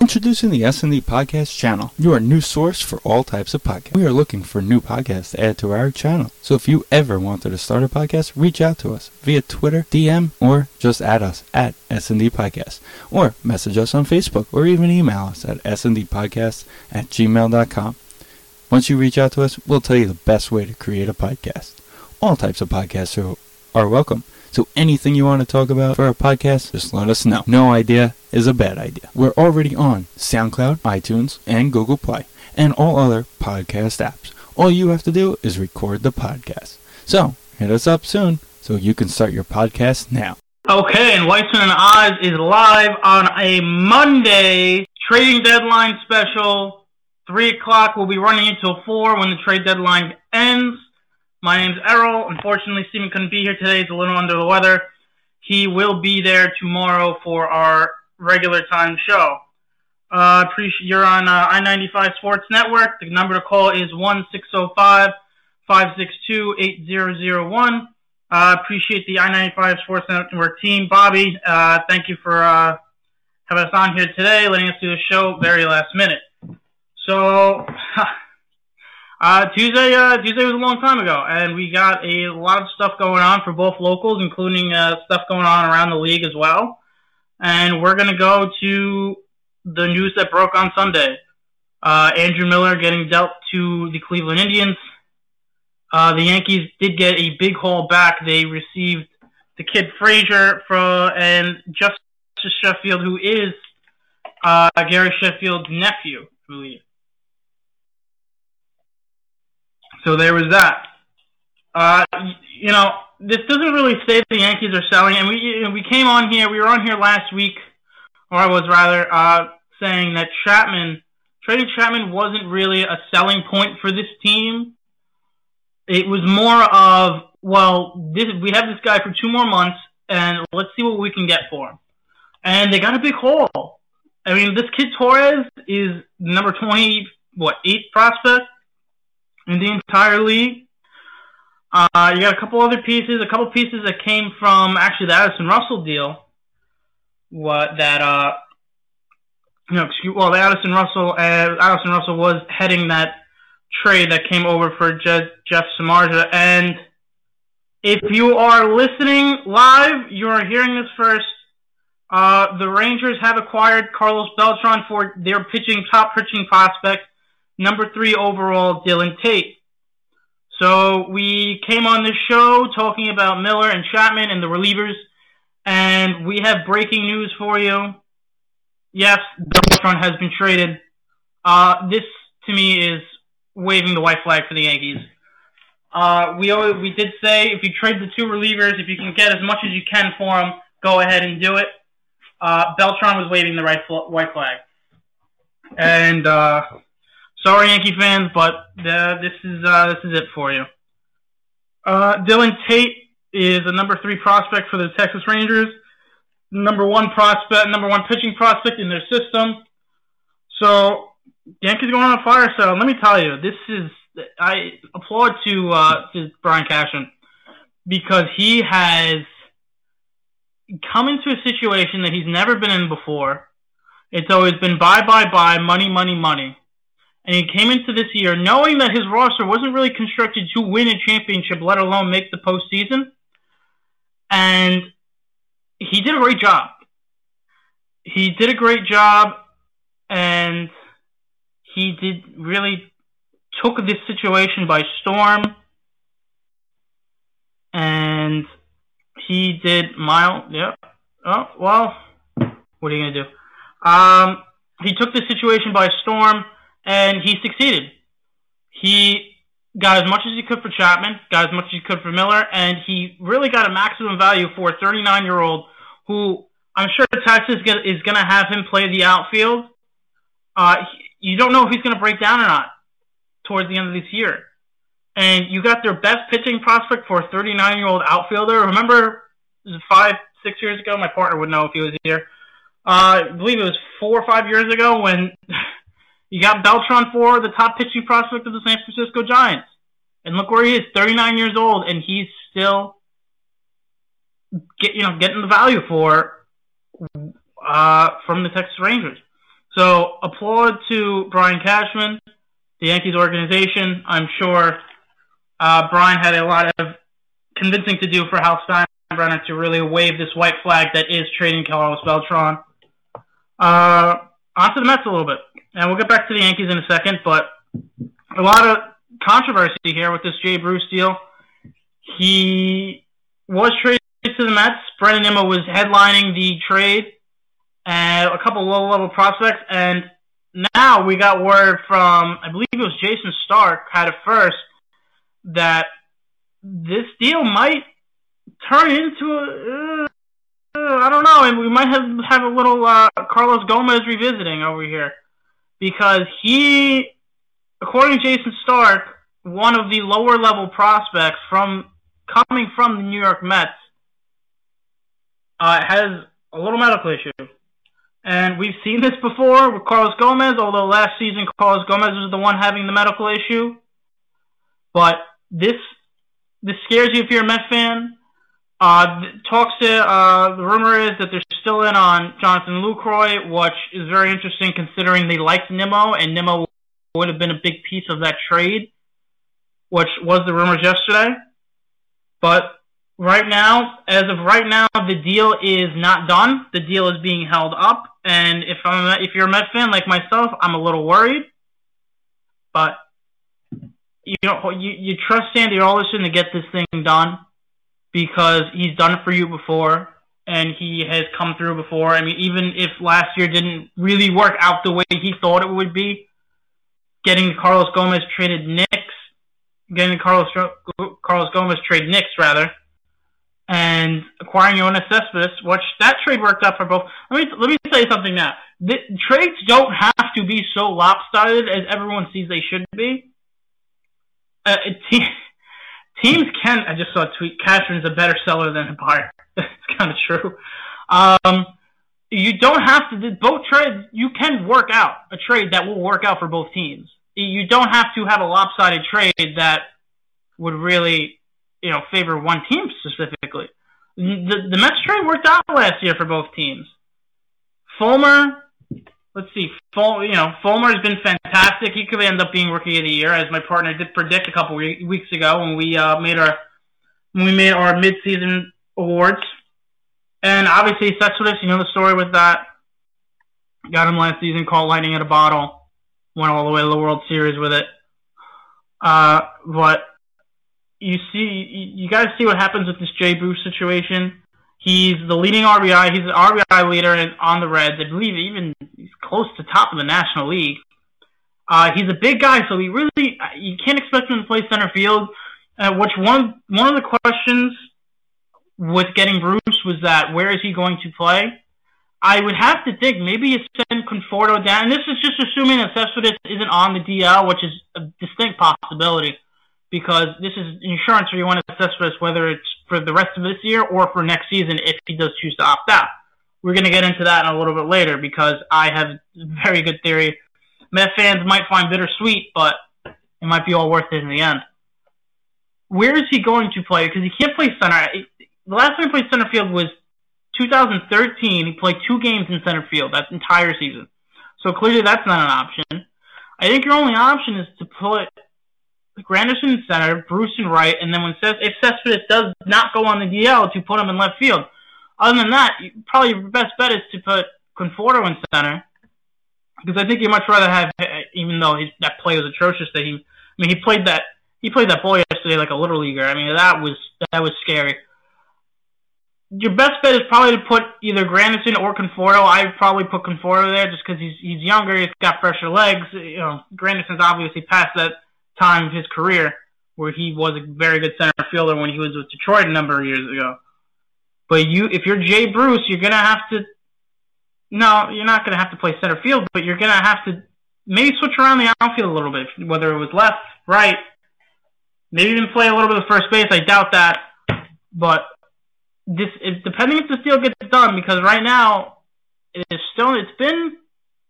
Introducing the S&D Podcast channel, your new source for all types of podcasts. We are looking for new podcasts to add to our channel. So if you ever wanted to start a podcast, reach out to us via Twitter, DM, or just add us at S&D Podcast. Or message us on Facebook, or even email us at sndpodcast at gmail.com. Once you reach out to us, we'll tell you the best way to create a podcast. All types of podcasts are, are welcome. So anything you want to talk about for our podcast, just let us know. No idea is a bad idea. We're already on SoundCloud, iTunes, and Google Play, and all other podcast apps. All you have to do is record the podcast. So hit us up soon so you can start your podcast now. Okay, and Weissman and Oz is live on a Monday trading deadline special. Three o'clock. We'll be running until four when the trade deadline ends. My name's Errol. Unfortunately, Steven couldn't be here today. He's a little under the weather. He will be there tomorrow for our regular time show. Uh, appreciate you're on uh, I-95 Sports Network. The number to call is one six zero five five six two eight zero zero one. Uh, appreciate the I-95 Sports Network team. Bobby, uh, thank you for uh, having us on here today, letting us do the show very last minute. So, Uh, Tuesday, uh, Tuesday was a long time ago, and we got a lot of stuff going on for both locals, including uh, stuff going on around the league as well. And we're gonna go to the news that broke on Sunday. Uh, Andrew Miller getting dealt to the Cleveland Indians. Uh, the Yankees did get a big haul back. They received the kid Frazier from and Justus Sheffield, who is uh, Gary Sheffield's nephew, I believe. So there was that. Uh, you know, this doesn't really say the Yankees are selling, and we we came on here, we were on here last week, or I was rather uh, saying that Chapman trading Chapman wasn't really a selling point for this team. It was more of well, this we have this guy for two more months, and let's see what we can get for him. And they got a big haul. I mean, this kid Torres is number twenty, what eight prospect in the entire league. Uh, you got a couple other pieces, a couple pieces that came from actually the Addison Russell deal. What that uh, you know, excuse, well, the Addison Russell, uh, Addison Russell was heading that trade that came over for Jeff, Jeff Samardzija. And if you are listening live, you are hearing this first. Uh, the Rangers have acquired Carlos Beltran for their pitching top pitching prospect number three overall, Dillon Tate. So we came on this show talking about Miller and Chapman and the relievers, and we have breaking news for you. Yes, Beltran has been traded. Uh, this to me is waving the white flag for the Yankees. Uh, we always, we did say if you trade the two relievers, if you can get as much as you can for them, go ahead and do it. Uh, Beltran was waving the right fl- white flag, and uh, Sorry, Yankee fans, but uh, this is uh, this is it for you. Uh, Dillon Tate is a number three prospect for the Texas Rangers, number one prospect, number one pitching prospect in their system. So Yankees going on a fire sale. Let me tell you, this is I applaud to uh, to Brian Cashman because he has come into a situation that he's never been in before. It's always been buy, buy, buy, money, money, money and he came into this year knowing that his roster wasn't really constructed to win a championship, let alone make the postseason. And he did a great job. He did a great job, and he did really took this situation by storm. And he did mile. Yep. Oh well. What are you gonna do? Um, he took the situation by storm and he succeeded. He got as much as he could for Chapman, got as much as he could for Miller, and he really got a maximum value for a 39 year old who I'm sure Texas is going to have him play the outfield. uh, you don't know if he's going to break down or not towards the end of this year. And you got their best pitching prospect for a 39 year old outfielder. Remember, five, six years ago, my partner would know if he was here. Uh, I believe it was four or five years ago when you got Beltran for the top pitching prospect of the San Francisco Giants. And look where he is, 39 years old, and he's still get you know getting the value for uh, from the Texas Rangers. So applaud to Brian Cashman, the Yankees organization. I'm sure uh, Brian had a lot of convincing to do for Hal Steinbrenner to really wave this white flag that is trading Carlos Beltran. Uh, on to the Mets a little bit, and we'll get back to the Yankees in a second. But a lot of controversy here with this Jay Bruce deal. He was traded to the Mets. Brandon Nimmo was headlining the trade, and a couple low-level prospects. And now we got word from, I believe it was Jayson Stark, had it first, that this deal might turn into a, uh, I don't know, and we might have have a little uh, Carlos Gomez revisiting over here because he, according to Jayson Stark, one of the lower level prospects from coming from the New York Mets, uh, has a little medical issue. And we've seen this before with Carlos Gomez, although last season Carlos Gomez was the one having the medical issue. But this this scares you if you're a Met fan. Uh, talks to uh, the rumor is that they're still in on Jonathan Lucroy, which is very interesting considering they liked Nimmo, and Nimmo would have been a big piece of that trade, which was the rumors yesterday. But right now, as of right now, the deal is not done. The deal is being held up, and if I'm if you're a Met fan like myself, I'm a little worried. But you know, you, you trust Sandy Alderson to get this thing done because he's done it for you before and he has come through before. I mean, even if last year didn't really work out the way he thought it would be, getting Carlos Gomez traded Knicks, getting Carlos Carlos Gomez trade Knicks rather, and acquiring Yoenis Cespedes, which that trade worked out for both. Let me let me tell you something now. The trades don't have to be so lopsided as everyone sees they should be uh, teams can. I just saw a tweet. Cashman's a better seller than buyer. it's kind of true. Um, you don't have to. Both trades. You can work out a trade that will work out for both teams. You don't have to have a lopsided trade that would really, you know, favor one team specifically. The the Mets trade worked out last year for both teams. Fulmer let's see, Ful, you know, Fulmer has been fantastic. He could end up being rookie of the year, as my partner did predict a couple weeks ago when we uh, made our when we made our midseason awards. And obviously, Cespedes, you know the story with that. Got him last season, caught lightning at a bottle, went all the way to the World Series with it. Uh, but you see, you, you guys see what happens with this Jay Bruce situation. He's the leading RBI. He's the RBI leader on the Reds. I believe even he's close to top of the National League. Uh, he's a big guy, so he really you can't expect him to play center field. Uh, which one one of the questions with getting Bruce was that where is he going to play? I would have to think maybe you send Conforto down. And this is just assuming that Cespedes isn't on the DL, which is a distinct possibility because this is insurance for you want to Cespedes, whether it's for the rest of this year or for next season if he does choose to opt out. We're going to get into that in a little bit later because I have very good theory. Met fans might find bittersweet, but it might be all worth it in the end. Where is he going to play? Because he can't play center. The last time he played center field was 2013. He played two games in center field that entire season. So clearly that's not an option. I think your only option is to put Granderson center, Bruce in right, and then when Ces- if Cespedes does not go on the DL, to put him in left field. Other than that, probably your best bet is to put Conforto in center because I think you'd much rather have, eh, eh, even though his, that play was atrocious, that he, I mean, he played that he played that ball yesterday like a little leaguer. I mean, that was that was scary. Your best bet is probably to put either Granderson or Conforto. I'd probably put Conforto there just because he's he's younger, he's got fresher legs. You know, Granderson's obviously past that time of his career where he was a very good center fielder when he was with Detroit a number of years ago. But you, if you're Jay Bruce, you're gonna have to no, you're not to have to play center field, but you're to have to maybe switch around the outfield a little bit, whether it was left, right, maybe even play a little bit of first base. I doubt that, but this is depending if this deal gets done because right now it is still it's been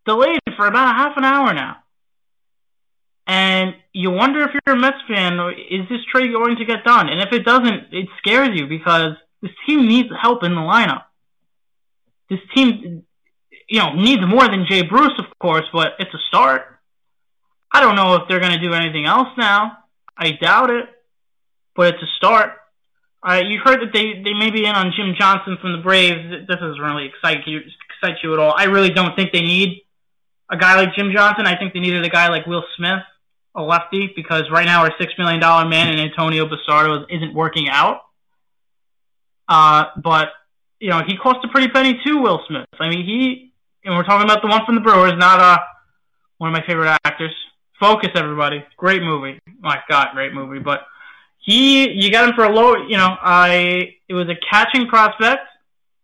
delayed for about a half an hour now. And you wonder if you're a Mets fan, is this trade going to get done? And if it doesn't, it scares you because this team needs help in the lineup. This team, you know, needs more than Jay Bruce, of course, but it's a start. I don't know if they're going to do anything else now. I doubt it, but it's a start. Uh, you heard that they, they may be in on Jim Johnson from the Braves. This doesn't really excite you, excite you at all. I really don't think they need a guy like Jim Johnson. I think they needed a guy like Will Smith, a lefty, because right now our six million dollar man in Antonio Bastardo isn't working out. Uh, but you know he cost a pretty penny too, Will Smith. I mean he, and we're talking about the one from the Brewers, not uh one of my favorite actors. Focus, everybody. Great movie. My God, great movie. But he, you got him for a low. You know, I it was a catching prospect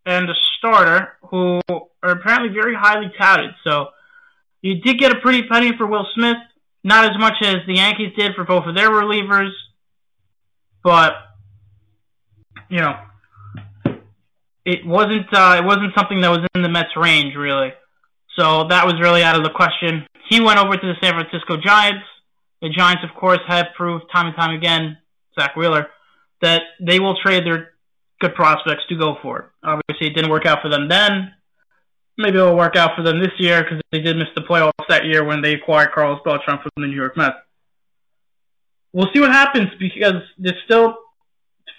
and a starter who are apparently very highly touted. So you did get a pretty penny for Will Smith, not as much as the Yankees did for both of their relievers, but you know, it wasn't uh, it wasn't something that was in the Mets' range really. So that was really out of the question. He went over to the San Francisco Giants. The Giants, of course, have proved time and time again, Zack Wheeler, that they will trade their good prospects to go for it. Obviously, it didn't work out for them then maybe it'll work out for them this year because they did miss the playoffs that year when they acquired Carlos Beltran from the New York Mets. We'll see what happens because there's still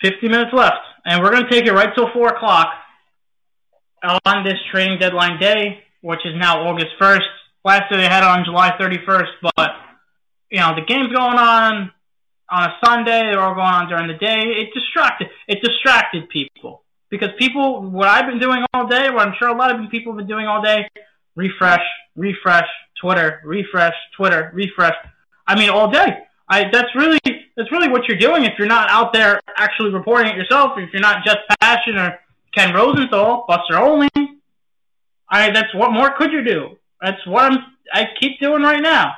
50 minutes left, and we're going to take it right till 4 o'clock on this trading deadline day, which is now August 1st. Last year they had it on July 31st, but you know the game's going on on a Sunday. They're all going on during the day. It distracted. It distracted people because people, what I've been doing all day, what I'm sure a lot of you people have been doing all day, refresh, refresh, Twitter, refresh, Twitter, refresh. I mean, all day. I that's really that's really what you're doing if you're not out there actually reporting it yourself. If you're not Jeff Passan or Ken Rosenthal, Buster Olney. I that's what more could you do? That's what I'm I keep doing right now.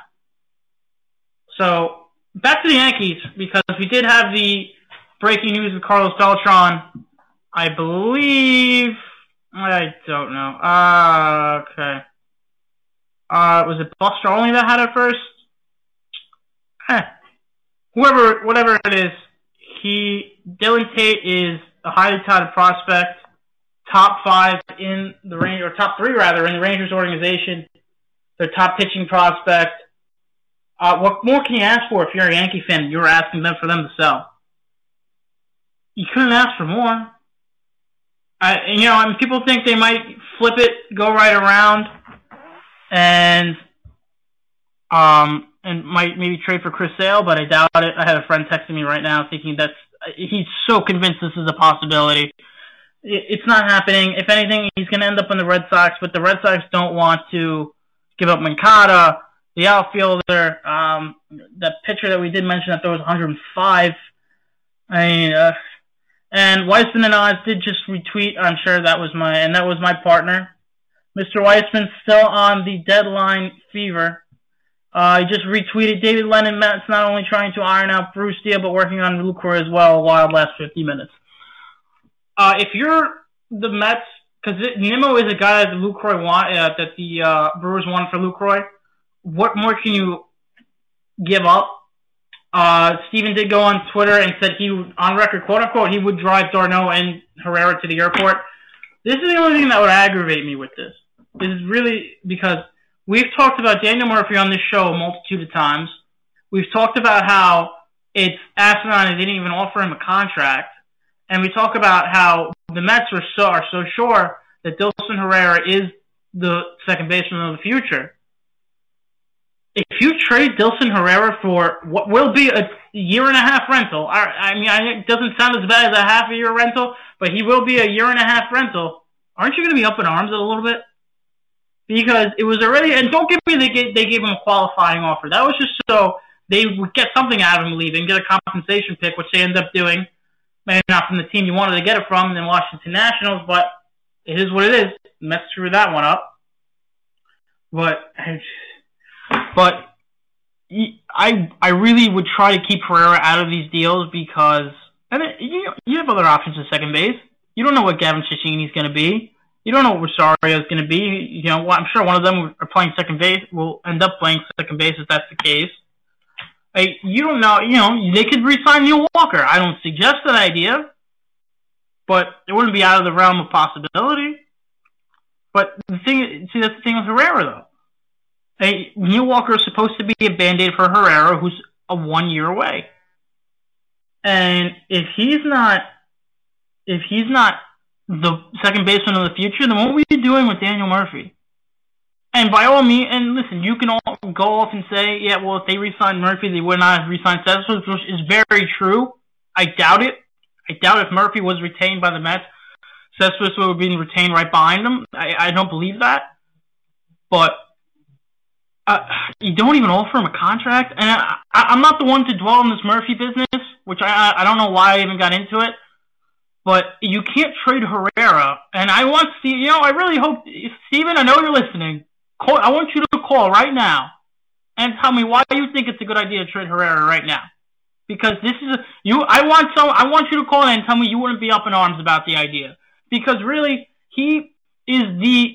So back to the Yankees because we did have the breaking news of Carlos Beltran I believe I don't know. Uh, okay. Uh, was it Buster Olney that had it first? Eh. Whoever, whatever it is, he Dillon Tate is a highly touted prospect, top five in the range or top three rather in the Rangers organization. Their top pitching prospect. Uh, what more can you ask for if you're a Yankee fan? You're asking them for them to sell. You couldn't ask for more. I, you know, I mean, people think they might flip it, go right around, and um, and might maybe trade for Chris Sale, but I doubt it. I had a friend texting me right now thinking that's he's so convinced this is a possibility. It's not happening. If anything, he's going to end up in the Red Sox, but the Red Sox don't want to give up Moncada, the outfielder, um, the pitcher that we did mention that there was 105. I mean, uh, and Weissman and Oz did just retweet. I'm sure that was my and that was my partner, Mr. Weissman, still on the deadline fever. Uh, he just retweeted David Lennon Mets not only trying to iron out Bruce deal but working on Lucroy as well. Wild last 50 minutes. Uh, if you're the Mets, because Nimmo is a guy that Lucroy want uh, that the uh, Brewers want for Lucroy. What more can you give up uh, Steven did go on Twitter and said he, on record, quote unquote, he would drive d'Arnaud and Herrera to the airport. This is the only thing that would aggravate me with this. This is really because we've talked about Daniel Murphy on this show a multitude of times. We've talked about how it's asinine they didn't even offer him a contract. And we talk about how the Mets are so, are so sure that Dilson Herrera is the second baseman of the future if you trade Dilson Herrera for what will be a year and a half rental, I, I mean, I, it doesn't sound as bad as a half a year rental, but he will be a year and a half rental. Aren't you going to be up in arms a little bit? Because it was already, and don't give me they gave, they gave him a qualifying offer. That was just so they would get something out of him leaving, get a compensation pick, which they ended up doing. Maybe not from the team you wanted to get it from, then Washington Nationals, but it is what it is. Mets screwed that one up. but but I I really would try to keep Herrera out of these deals because and it, you you have other options at second base. You don't know what Gavin is going to be. You don't know what Rosario is going to be. You know, I'm sure one of them are playing second base. Will end up playing second base if that's the case. You don't know. You know, they could re-sign Neil Walker. I don't suggest that idea, but it wouldn't be out of the realm of possibility. But the thing, see, that's the thing with Herrera, though. Hey, Neil Walker is supposed to be a band-aid for Herrera, who's a one year away. And if he's not, if he's not the second baseman of the future, then what were you doing with Daniel Murphy? And by all means, and listen, you can all go off and say, yeah, well, if they re-signed Murphy, they would not have re-signed Cespedes, which is very true. I doubt it. I doubt if Murphy was retained by the Mets, Cespedes would have been retained right behind him. I, I don't believe that. But uh, you don't even offer him a contract. And I, am not the one to dwell on this Murphy business, which I, I don't know why I even got into it. But you can't trade Herrera. And I want to see, you know, I really hope, Steven, I know you're listening. Call, I want you to call right now and tell me why you think it's a good idea to trade Herrera right now. Because this is a, you. I want some. I want you to call in and tell me you wouldn't be up in arms about the idea. Because really, he is the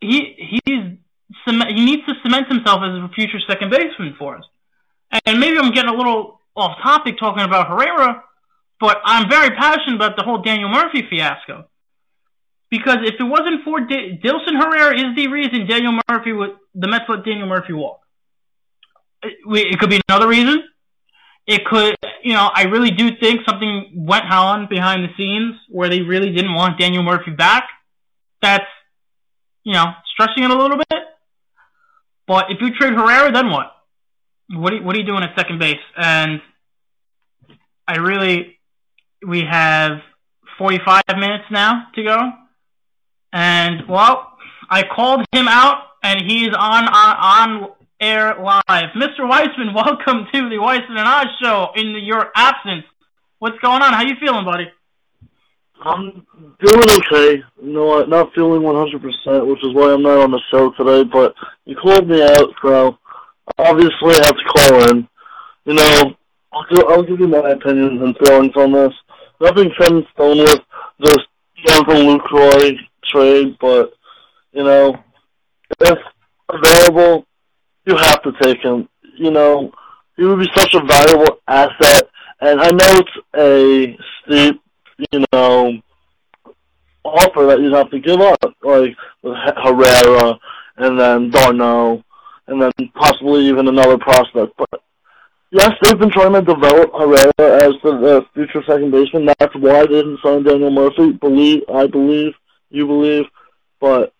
he he's he needs to cement himself as a future second baseman for us. And maybe I'm getting a little off topic talking about Herrera, but I'm very passionate about the whole Daniel Murphy fiasco. Because if it wasn't for D- Dilson Herrera, is the reason Daniel Murphy would the Mets let Daniel Murphy walk. It, it could be another reason. It could, you know, I really do think something went on behind the scenes where they really didn't want Daniel Murphy back. That's, you know, stretching it a little bit. But if you trade Herrera, then what? What are, what are you doing at second base? And I really, we have 45 minutes now to go. And, well, I called him out, and he's on, on, on air live. Mr. Weissman, welcome to the Weissman and Oz show in your absence. What's going on? How you feeling, buddy? I'm doing okay. No, not feeling 100%, which is why I'm not on the show today. But you called me out, so obviously I have to call in. You know, I'll, do, I'll give you my opinions and feelings on this. Nothing set in stone with this Jonathan Lucroy trade, but you know, if available, you have to take him. You know, he would be such a valuable asset, and I know it's a steep you know, offer that you'd have to give up, like with Herrera and then d'Arnaud and then possibly even another prospect. But yes, they've been trying to develop Herrera as the, the future second baseman. That's why they didn't sign Daniel Murphy. Believe I believe you believe, but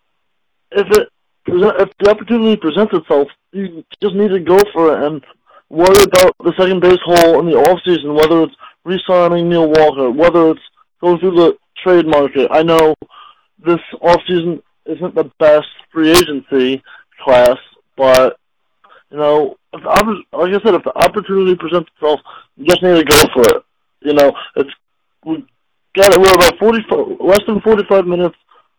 if it if the opportunity presents itself, you just need to go for it and worry about the second base hole in the off season, whether it's re-signing Neil Walker, whether it's going through the trade market. I know this offseason isn't the best free agency class, but you know, if the, like I said, if the opportunity presents itself, you just need to go for it. You know, it's we got it. We're about forty, less than forty-five minutes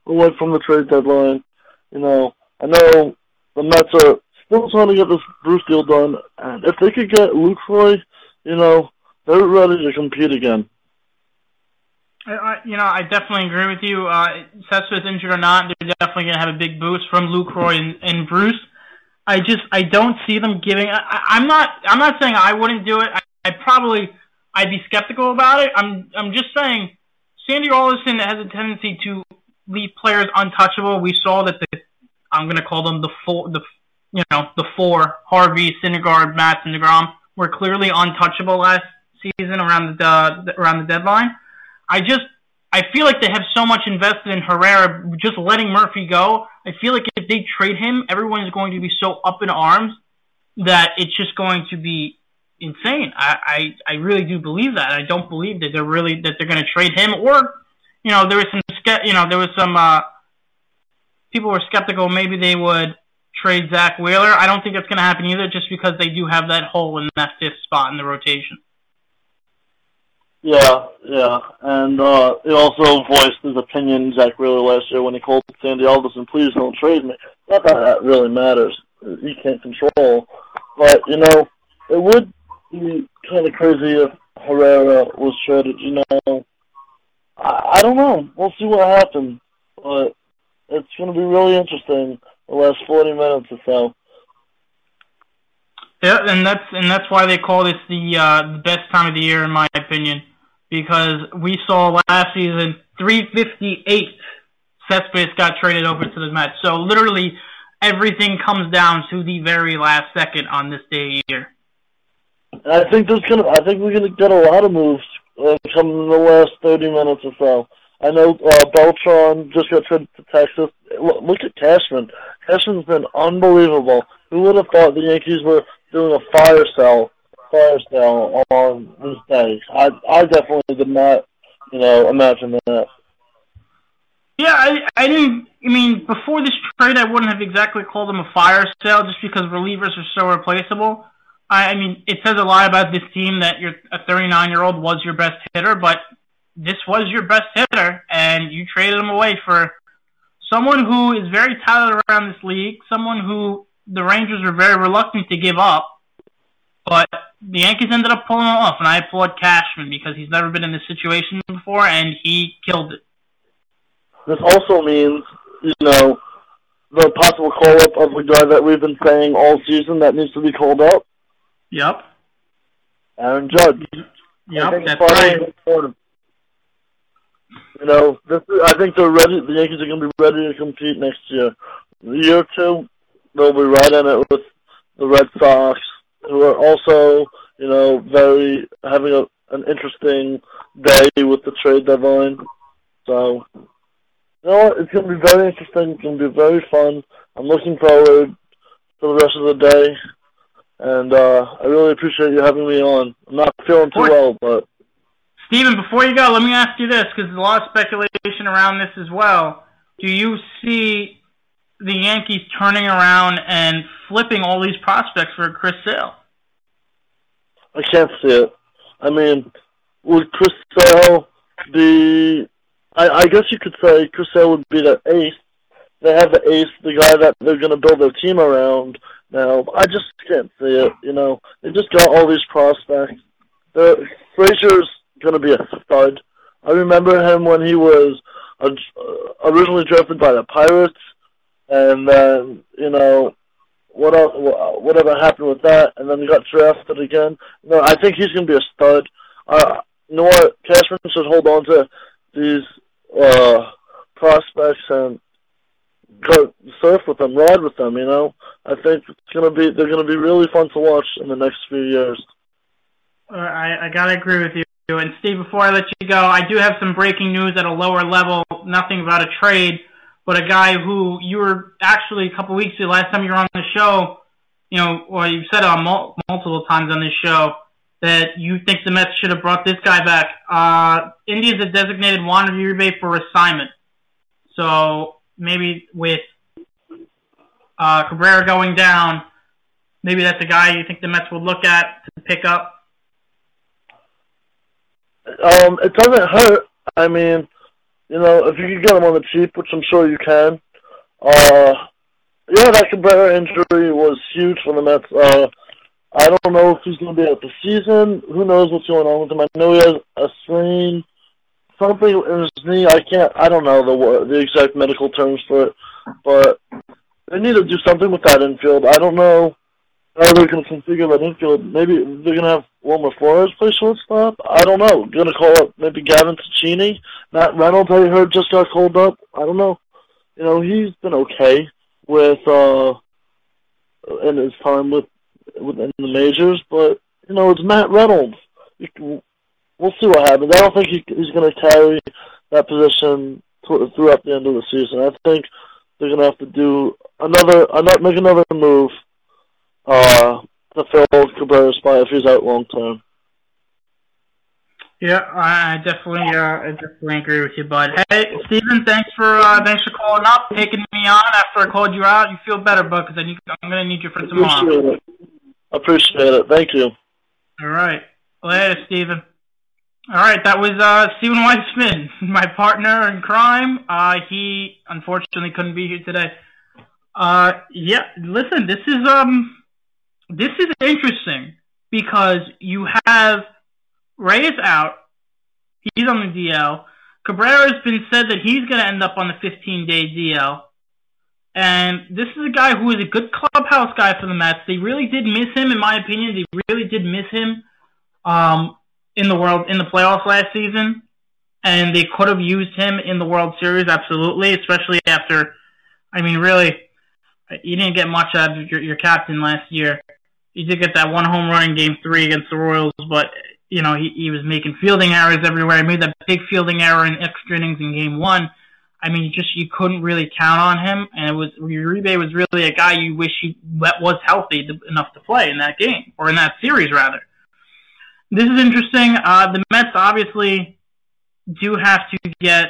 away from the trade deadline. You know, I know the Mets are still trying to get this Bruce deal done, and if they could get Lucroy, you know, they're ready to compete again. I, you know, I definitely agree with you. Uh, Cespedes injured or not, they're definitely going to have a big boost from Lucroy and, and Bruce. I just I don't see them giving. I, I'm not I'm not saying I wouldn't do it. I, I probably I'd be skeptical about it. I'm I'm just saying Sandy Alderson has a tendency to leave players untouchable. We saw that the I'm going to call them the four the you know the four Harvey, Syndergaard, Matz, and Degrom were clearly untouchable last season around the around the deadline. I just I feel like they have so much invested in Herrera, just letting Murphy go. I feel like if they trade him, everyone is going to be so up in arms that it's just going to be insane. I, I, I really do believe that. I don't believe that they're really that they're going to trade him. Or, you know, there was some you know there was some uh, people were skeptical. Maybe they would trade Zack Wheeler. I don't think that's going to happen either, just because they do have that hole in that fifth spot in the rotation. Yeah, yeah, and uh, he also voiced his opinion, Zack Wheeler, last year when he called Sandy Alderson, please don't trade me. Not that that really matters. You can't control. But, you know, it would be kind of crazy if Herrera was traded, you know. I, I don't know. We'll see what happens. But it's going to be really interesting the last 40 minutes or so. Yeah, and that's and that's why they call this the uh, the best time of the year, in my opinion, because we saw last season 358 Cespedes got traded over to the Mets. So literally everything comes down to the very last second on this day here. And I think there's gonna. I think we're gonna get a lot of moves uh, coming in the last 30 minutes or so. I know uh, Beltran just got traded to Texas. Look, look at Cashman. Cashman's been unbelievable. Who would have thought the Yankees were doing a fire sale, fire sale on this day? I I definitely did not, you know, imagine that. Yeah, I I didn't. I mean, before this trade, I wouldn't have exactly called them a fire sale, just because relievers are so replaceable. I, I mean, it says a lot about this team that you're a 39 year old was your best hitter, but this was your best hitter, and you traded him away for someone who is very touted around this league, someone who the Rangers were very reluctant to give up, but the Yankees ended up pulling it off, and I applaud Cashman because he's never been in this situation before, and he killed it. This also means, you know, the possible call up of the guy that we've been saying all season that needs to be called up. Yep. Aaron Judge. Yep, that's right. You know, this is, I think they're ready. The Yankees are going to be ready to compete next year. The year two, they'll be right in it with the Red Sox, who are also, you know, very having a, an interesting day with the trade deadline. So, you know what? It's going to be very interesting. It's going to be very fun. I'm looking forward to the rest of the day. And uh, I really appreciate you having me on. I'm not feeling too well, but Steven, before you go, let me ask you this, because there's a lot of speculation around this as well. Do you see the Yankees turning around and flipping all these prospects for Chris Sale? I can't see it. I mean, would Chris Sale be... I, I guess you could say Chris Sale would be the ace. They have the ace, the guy that they're going to build their team around now. I just can't see it, you know. They just got all these prospects. The Frazier's going to be a stud. I remember him when he was uh, originally drafted by the Pirates, and then you know what else, whatever happened with that, and then he got drafted again. No, I think he's going to be a stud. Uh, you know what? Cashman should hold on to these uh, prospects and go surf with them, ride with them. You know, I think it's going to be they're going to be really fun to watch in the next few years. Uh, I I gotta agree with you. And Steve, before I let you go, I do have some breaking news at a lower level. Nothing about a trade, but a guy who you were actually a couple weeks ago, last time you were on the show, you know, or you've said on mul- multiple times on this show that you think the Mets should have brought this guy back. Uh, Indians a designated Juan Uribe for assignment. So maybe with uh, Cabrera going down, maybe that's a guy you think the Mets would look at to pick up. Um, it doesn't hurt. I mean, you know, if you can get him on the cheap, which I'm sure you can. Uh, yeah, that Cabrera injury was huge for the Mets. Uh, I don't know if he's going to be out the season. Who knows what's going on with him? I know he has a strain, something in his knee. I can't. I don't know the the exact medical terms for it, but they need to do something with that infield. I don't know they're going to configure that infield. Maybe they're going to have Wilmer Flores play shortstop. I don't know. Going to call up maybe Gavin Cecchini. Matt Reynolds, I heard, just got called up. I don't know. You know, he's been okay with uh in his time with within the majors, but you know, it's Matt Reynolds. We'll see what happens. I don't think he, he's going to carry that position throughout the end of the season. I think they're going to have to do another, another make another move uh, to fill Cabrera's spot if he's out long term. Yeah, I definitely, uh, I definitely agree with you, bud. Hey, Steven, thanks for uh, thanks for calling up, taking me on after I called you out. You feel better, bud, because I'm gonna need you for tomorrow. Appreciate it. Appreciate it. Thank you. All right, later, Steven. All right, that was uh, Steven Weissman, my partner in crime. Uh, he unfortunately couldn't be here today. Uh, yeah. Listen, this is um, this is interesting because you have Reyes out. He's on the DL. Cabrera has been said that he's going to end up on the 15-day DL. And this is a guy who is a good clubhouse guy for the Mets. They really did miss him, in my opinion. They really did miss him um, in the world in the playoffs last season, and they could have used him in the World Series absolutely, especially after. I mean, really, you didn't get much out of your, your captain last year. You did get that one home run in Game Three against the Royals, but you know he, he was making fielding errors everywhere. He made that big fielding error in extra innings in Game One. I mean, just you couldn't really count on him, and it was Uribe was really a guy you wish he was healthy to, enough to play in that game or in that series rather. This is interesting. Uh, the Mets obviously do have to get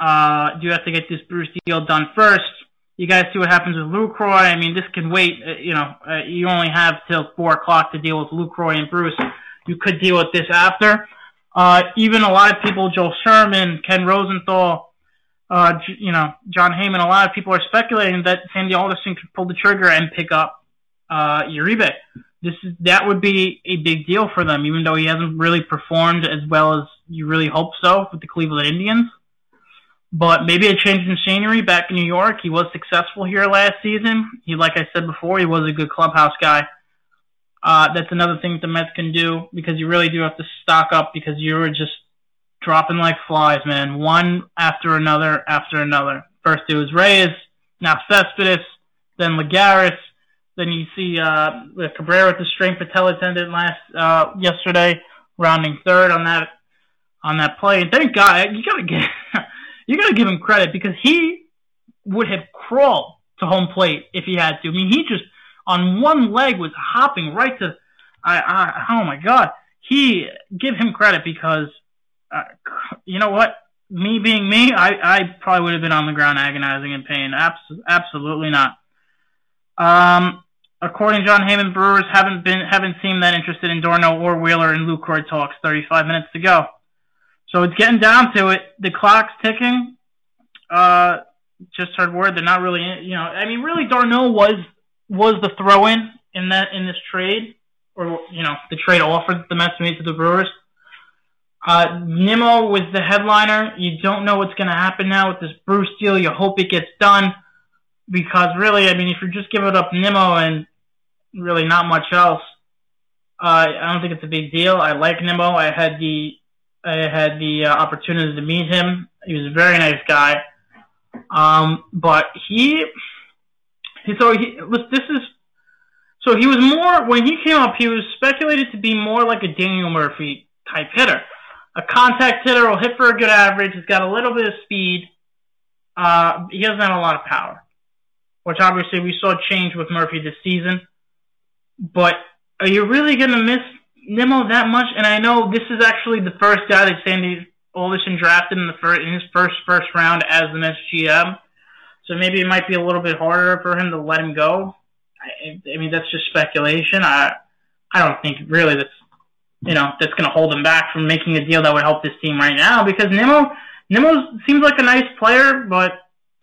uh, do have to get this Bruce deal done first. You guys see what happens with Lucroy. I mean, this can wait. Uh, you know, uh, you only have till four o'clock to deal with Lucroy and Bruce. You could deal with this after. Uh, even a lot of people, Joel Sherman, Ken Rosenthal, uh, you know, Jon Heyman, a lot of people are speculating that Sandy Alderson could pull the trigger and pick up uh, Uribe. This is that would be a big deal for them, even though he hasn't really performed as well as you really hope so with the Cleveland Indians. But maybe a change in scenery back in New York. He was successful here last season. He, like I said before, he was a good clubhouse guy. Uh, that's another thing the Mets can do because you really do have to stock up because you're just dropping like flies, man. One after another after another. First it was Reyes, now Cespedes, then Lagares. Then you see uh, Cabrera with the strained patella tendon last uh, yesterday, rounding third on that on that play. And thank God you gotta give you gotta give him credit because he would have crawled to home plate if he had to. I mean, he just on one leg was hopping right to. I, I oh my God, he give him credit because uh, you know what? Me being me, I, I probably would have been on the ground agonizing in pain. Abs- absolutely not. Um, according to Jon Heyman, Brewers haven't been haven't seemed that interested in d'Arnaud or Wheeler in Lucroy talks. 35 minutes to go, so it's getting down to it. The clock's ticking. Uh, just heard word they're not really, you know, I mean, really, d'Arnaud was was the throw-in in that in this trade, or you know, the trade offer that the Mets made to the Brewers. Uh, Nimmo was the headliner. You don't know what's going to happen now with this Bruce deal. You hope it gets done because really, I mean, if you're just giving up Nimmo and really not much else, uh, I don't think it's a big deal. I like Nimmo. I had the I had the uh, opportunity to meet him. He was a very nice guy. Um, but he, he so he was, this is so he was more when he came up. He was speculated to be more like a Daniel Murphy type hitter a contact hitter will hit for a good average. He's got a little bit of speed. Uh, he doesn't have a lot of power, which obviously we saw change with Murphy this season. But are you really going to miss Nimmo that much? And I know this is actually the first guy that Sandy Alderson drafted in the first, in his first first round as the Mets GM. So maybe it might be a little bit harder for him to let him go. I, I mean, that's just speculation. I I don't think really that's you know, that's going to hold him back from making a deal that would help this team right now. Because Nimmo, Nimmo seems like a nice player, but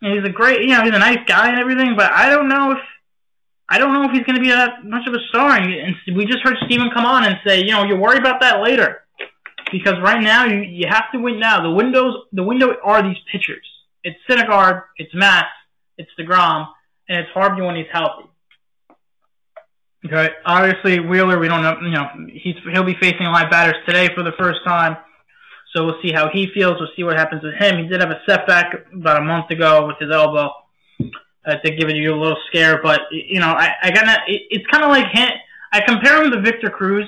he's a great, you know, he's a nice guy and everything. But I don't know if I don't know if he's going to be that much of a star. And we just heard Steven come on and say, you know, you worry about that later, because right now you you have to win now. The windows, the window are these pitchers. It's Syndergaard, it's Matz, it's Degrom, and it's Harvey when he's healthy. Okay. Obviously, Wheeler, we don't know. You know, he's he'll be facing live batters today for the first time, so we'll see how he feels. We'll see what happens with him. He did have a setback about a month ago with his elbow. Uh, to give you a little scare, but you know, I, I got it, it's kind of like. I compare him to Victor Cruz.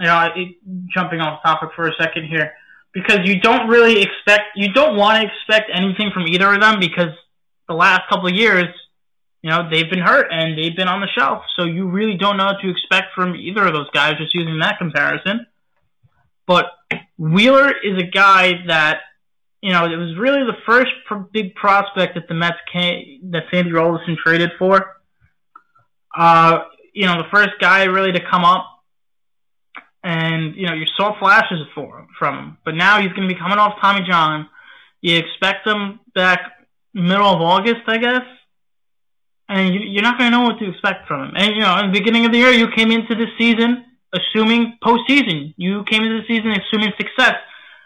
You know, it, jumping off topic for a second here, because you don't really expect, you don't want to expect anything from either of them because the last couple of years you know, they've been hurt and they've been on the shelf. So you really don't know what to expect from either of those guys, just using that comparison. But Wheeler is a guy that, you know, it was really the first big prospect that the Mets came, that Sandy Alderson traded for. Uh, you know, the first guy really to come up. And, you know, you saw flashes for him, from him. But now he's going to be coming off Tommy John. You expect him back middle of August, I guess and you're not going to know what to expect from him. And you know, in the beginning of the year, you came into the season assuming postseason. You came into the season assuming success,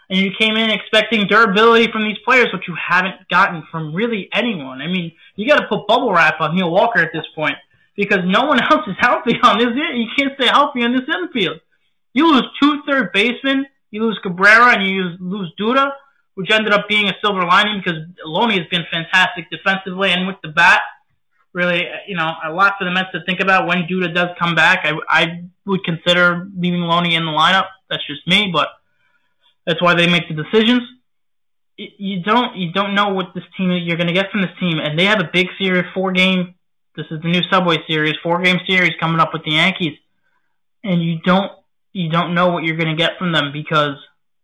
and you came in expecting durability from these players, which you haven't gotten from really anyone. I mean, you got to put bubble wrap on Neil Walker at this point because no one else is healthy on this. You can't stay healthy on this infield. You lose two third basemen, you lose Cabrera, and you lose Duda, which ended up being a silver lining because Loney has been fantastic defensively and with the bat. Really, you know, a lot for the Mets to think about when Duda does come back. I, I would consider leaving Loney in the lineup. That's just me, but that's why they make the decisions. You don't you don't know what this team you're going to get from this team, and they have a big series, four game. This is the new Subway Series, four game series coming up with the Yankees, and you don't you don't know what you're going to get from them because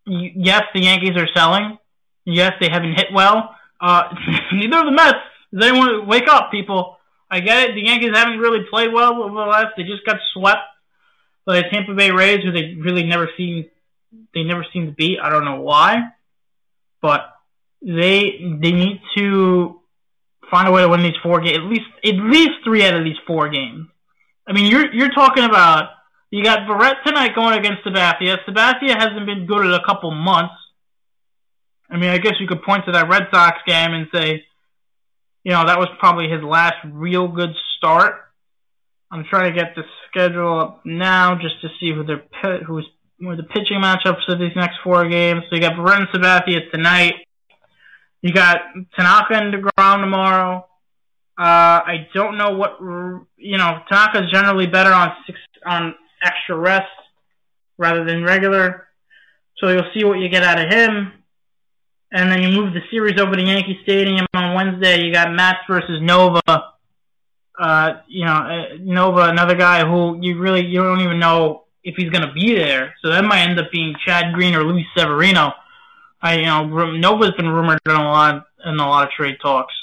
you, yes, the Yankees are selling. Yes, they haven't hit well. Uh, neither of the Mets. Does anyone wake up, people? I get it. The Yankees haven't really played well over the last. They just got swept by the Tampa Bay Rays, who they really never seem they never seem to beat. I don't know why, but they they need to find a way to win these four games. At least at least three out of these four games. I mean, you're you're talking about you got Barrett tonight going against Sabathia. Sabathia hasn't been good in a couple months. I mean, I guess you could point to that Red Sox game and say, you know, that was probably his last real good start. I'm trying to get the schedule up now just to see who they're who's who the pitching matchups of these next four games. So you got Brent Sabathia tonight. You got Tanaka and DeGrom tomorrow. Uh, I don't know what you know. Tanaka's generally better on six on extra rest rather than regular, so you'll see what you get out of him. And then you move the series over to Yankee Stadium on Wednesday. You got Matz versus Nova. Uh, you know, uh, Nova, another guy who you really you don't even know if he's going to be there. So that might end up being Chad Green or Luis Severino. I, you know, Nova's been rumored in a lot in a lot of trade talks.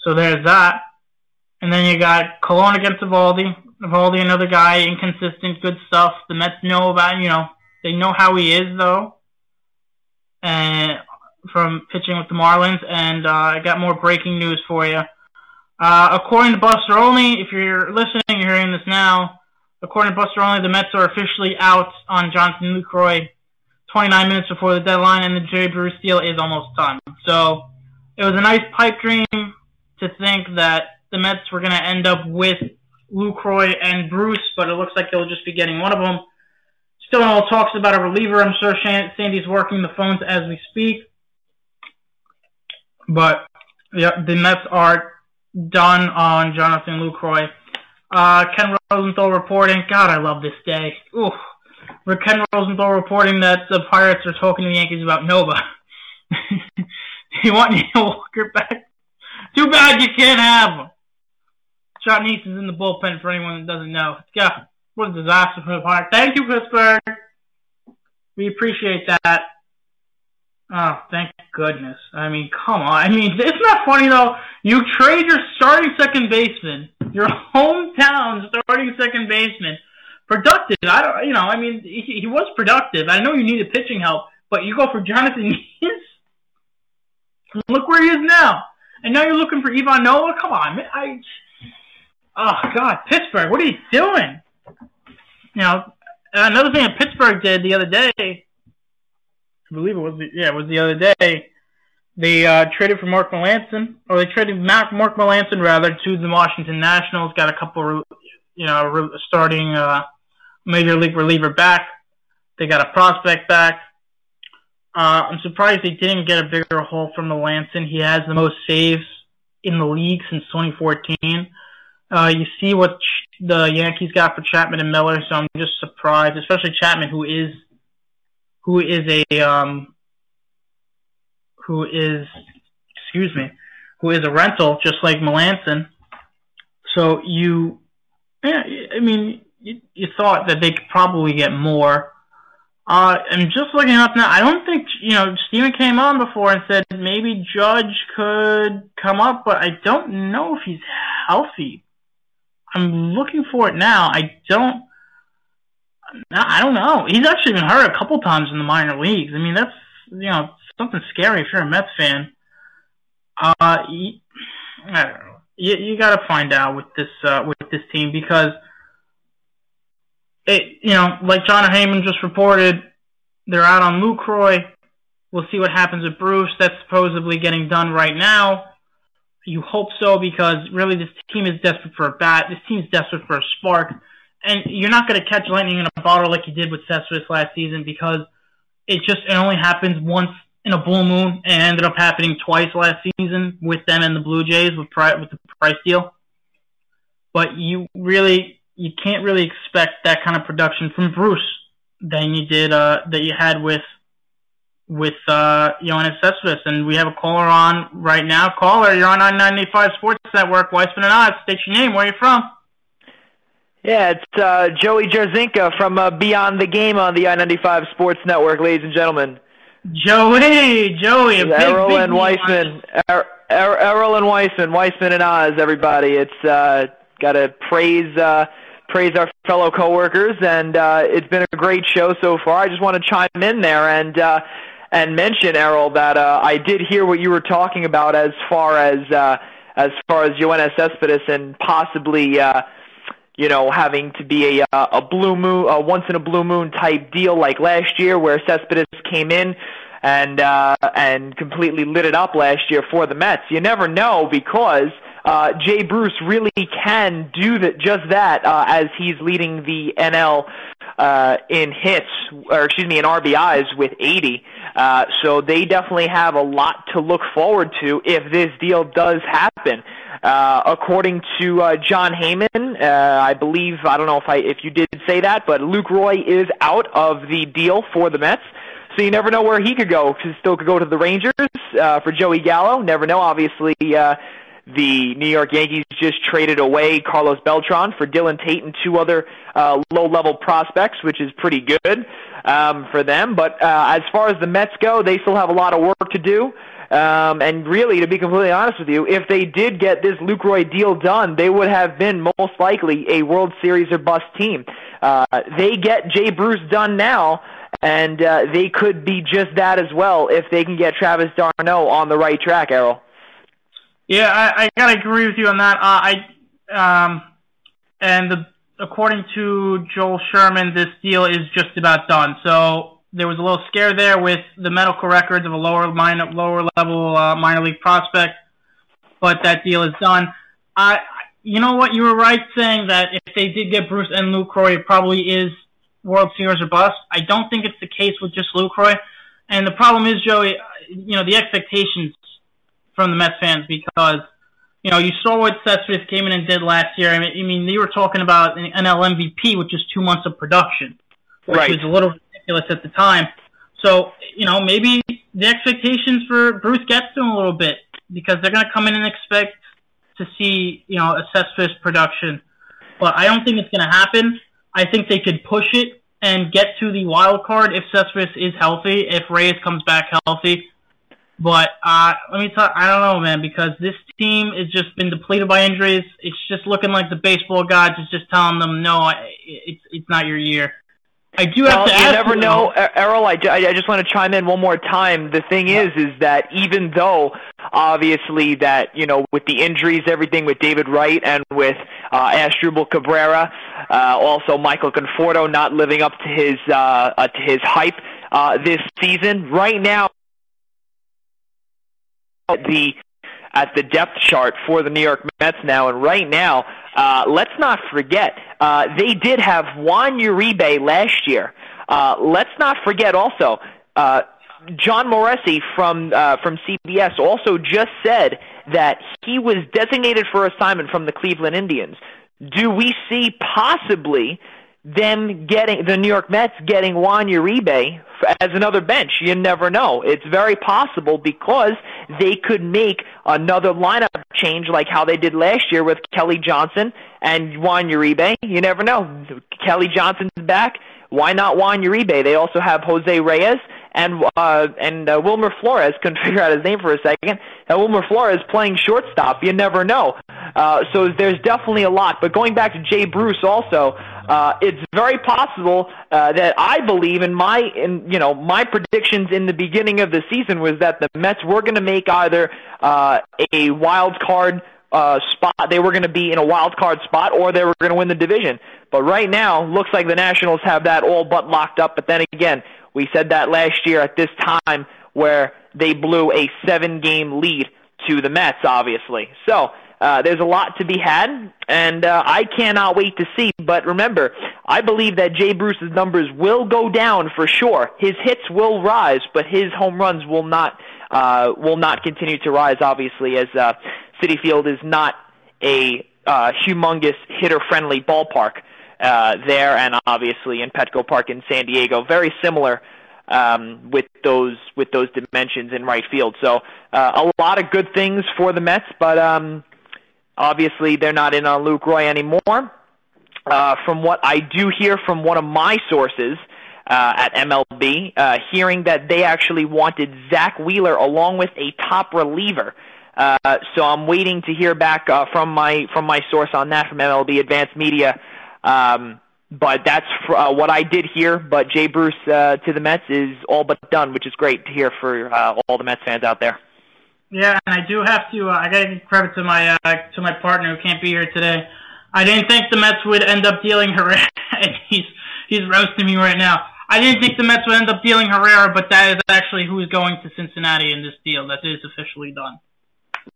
So there's that. And then you got Colon against Eovaldi. Eovaldi, another guy, inconsistent, good stuff. The Mets know about, you know, they know how he is though, and from pitching with the Marlins. And uh, I got more breaking news for you. Uh, according to Buster Olney, if you're listening, you're hearing this now. According to Buster Olney, the Mets are officially out on Jonathan Lucroy 29 minutes before the deadline, and the Jay Bruce deal is almost done. So it was a nice pipe dream to think that the Mets were going to end up with Lucroy and Bruce, but it looks like they'll just be getting one of them. Still all talks about a reliever. I'm sure Sandy's working the phones as we speak. But yeah, the Mets are done on Jonathan Lucroy. Uh, Ken Rosenthal reporting. God, I love this day. Ooh. Ken Rosenthal reporting that the Pirates are talking to the Yankees about Nova. you want Neil Walker back? Too bad you can't have him. Jon Niese is in the bullpen for anyone that doesn't know. Yeah, what a disaster for the Pirates. Thank you, Pittsburgh. We appreciate that. Oh, thank goodness. I mean, come on. I mean, it's not funny though. You trade your starting second baseman, your hometown starting second baseman, productive. I don't, you know, I mean, he, he was productive. I know you needed pitching help, but you go for Jonathan Niese. Look where he is now. And now you're looking for Ivan Nova. Come on, man. I. Oh God, Pittsburgh. What are you doing? You know, another thing that Pittsburgh did the other day I believe it was the, yeah, it was the other day. They uh, traded for Mark Melancon, or they traded Mark, Mark Melancon rather to the Washington Nationals. Got a couple, you know, starting uh, major league reliever back. They got a prospect back. Uh, I'm surprised they didn't get a bigger haul from Melancon. He has the most saves in the league since 2014. Uh, you see what the Yankees got for Chapman and Miller, so I'm just surprised, especially Chapman, who is who is a um, who is excuse me, who is a rental, just like Melancon. So you, yeah, I mean, you, you thought that they could probably get more. Uh, I'm just looking up now, I don't think you know. Steven came on before and said maybe Judge could come up, but I don't know if he's healthy. I'm looking for it now. I don't. I don't know. He's actually been hurt a couple times in the minor leagues. I mean, that's you know something scary if you're a Mets fan. Uh, he, I don't know. you you got to find out with this uh, with this team because it you know like Jon Heyman just reported, they're out on Lucroy. We'll see what happens with Bruce. That's supposedly getting done right now. You hope so because really this team is desperate for a bat. This team is desperate for a spark, and you're not going to catch lightning in a bottle like you did with Cespedes last season because it just it only happens once in a blue moon and ended up happening twice last season with them and the Blue Jays with pri- with the price deal. But you really you can't really expect that kind of production from Bruce than you did uh, that you had with with uh, Yoenis Cespedes. And we have a caller on right now. Caller, you're on I-95 Sports Network. Weissman and Oz. State your name. Where are you from? Yeah, it's uh, Joey Jarzinka from uh, Beyond the Game on the I-95 Sports Network, ladies and gentlemen. Joey, Joey, a big, Errol big and Weissman, er, er, Errol and Weissman, Weissman and Oz, everybody. It's uh, got to praise uh, praise our fellow coworkers, and uh, it's been a great show so far. I just want to chime in there and uh, and mention Errol that uh, I did hear what you were talking about as far as uh, as far as Yoenis Cespedes and possibly. Uh, you know, having to be a uh, a blue moon, a once in a blue moon type deal like last year, where Cespedes came in and uh, and completely lit it up last year for the Mets. You never know because uh, Jay Bruce really can do that, just that, uh, as he's leading the NL uh, in hits, or excuse me, in RBIs with 80. Uh, so they definitely have a lot to look forward to if this deal does happen. Uh, according to uh, Jon Heyman, uh, I believe I don't know if I if you did say that, but Lucroy is out of the deal for the Mets. So you never know where he could go. He still could go to the Rangers uh, for Joey Gallo. Never know. Obviously, uh, the New York Yankees just traded away Carlos Beltran for Dillon Tate and two other uh, low-level prospects, which is pretty good um, for them. But uh, as far as the Mets go, they still have a lot of work to do. Um, and really, to be completely honest with you, if they did get this Lucroy deal done, they would have been most likely a World Series or bust team. Uh, they get Jay Bruce done now, and uh, they could be just that as well if they can get Travis d'Arnaud on the right track, Errol. Yeah, I, I gotta agree with you on that. Uh, I um, and the, according to Joel Sherman, this deal is just about done. So there was a little scare there with the medical records of a lower minor, lower level uh, minor league prospect, but that deal is done. I, you know what, you were right saying that if they did get Bruce and Lucroy, it probably is World Series or bust. I don't think it's the case with just Lucroy, and the problem is Joey, you know, the expectations from the Mets fans because. You know, you saw what Cespedes came in and did last year. I mean, I mean, they were talking about an NL MVP, which is two months of production, which Right. was a little ridiculous at the time. So, you know, maybe the expectations for Bruce gets to him a little bit because they're going to come in and expect to see, you know, a Cespedes production. But I don't think it's going to happen. I think they could push it and get to the wild card if Cespedes is healthy, if Reyes comes back healthy. But uh, let me tell I don't know, man, because this team has just been depleted by injuries. It's just looking like the baseball gods is just telling them, no, it's it's not your year. I do have Well, to you never you, know, Er- Errol. I, I just want to chime in one more time. The thing is, is that even though obviously that you know with the injuries, everything with David Wright and with uh, Asdrubal Cabrera, uh, also Michael Conforto not living up to his uh, uh, to his hype uh, this season. Right now, the at the depth chart for the New York Mets now, and right now, uh, let's not forget uh, they did have Juan Uribe last year. Uh, let's not forget also. Uh, Jon Morosi from uh, from CBS also just said that he was designated for assignment from the Cleveland Indians. Do we see possibly them getting the New York Mets getting Juan Uribe as another bench? You never know. It's very possible because they could make another lineup change like how they did last year with Kelly Johnson and Juan Uribe. You never know. Kelly Johnson's back. Why not Juan Uribe? They also have Jose Reyes and uh, and uh, Wilmer Flores. Couldn't figure out his name for a second. Uh, Wilmer Flores playing shortstop. You never know. Uh, so there's definitely a lot. But going back to Jay Bruce, also, uh, it's very possible uh, that I believe in my in you know my predictions in the beginning of the season was that the Mets were going to make either uh, a wild card uh, spot. They were going to be in a wild card spot, or they were going to win the division. But right now, looks like the Nationals have that all but locked up. But then again, we said that last year at this time where they blew a seven-game lead to the Mets, obviously. So uh, there's a lot to be had, and uh, I cannot wait to see. But remember, I believe that Jay Bruce's numbers will go down for sure. His hits will rise, but his home runs will not uh, will not continue to rise. Obviously, as uh, Citi Field is not a uh, humongous hitter-friendly ballpark uh, there, and obviously in Petco Park in San Diego, very similar um, with those with those dimensions in right field. So uh, a lot of good things for the Mets, but um, obviously they're not in on Lucroy anymore. Uh, from what I do hear from one of my sources uh, at MLB, uh, hearing that they actually wanted Zack Wheeler along with a top reliever. Uh, so I'm waiting to hear back uh, from my from my source on that from MLB Advanced Media. Um, but that's uh, what I did hear. But Jay Bruce uh, to the Mets is all but done, which is great to hear for uh, all the Mets fans out there. Yeah, and I do have to. Uh, I got to give credit to my uh, to my partner who can't be here today. I didn't think the Mets would end up dealing Herrera, and he's he's roasting me right now. I didn't think the Mets would end up dealing Herrera, but that is actually who is going to Cincinnati in this deal. That is officially done.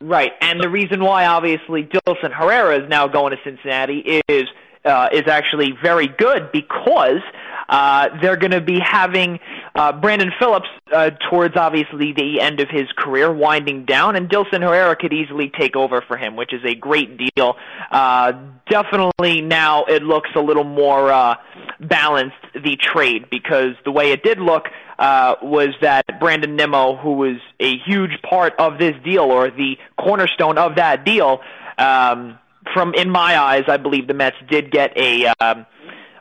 Right, and the reason why obviously Dilson Herrera is now going to Cincinnati is uh, is actually very good because uh, they're going to be having uh, Brandon Phillips uh, towards obviously the end of his career, winding down, and Dilson Herrera could easily take over for him, which is a great deal. Uh, definitely now it looks a little more uh, balanced the trade because the way it did look uh, was that Brandon Nimmo, who was a huge part of this deal or the cornerstone of that deal. Um, from in my eyes, I believe the Mets did get a um,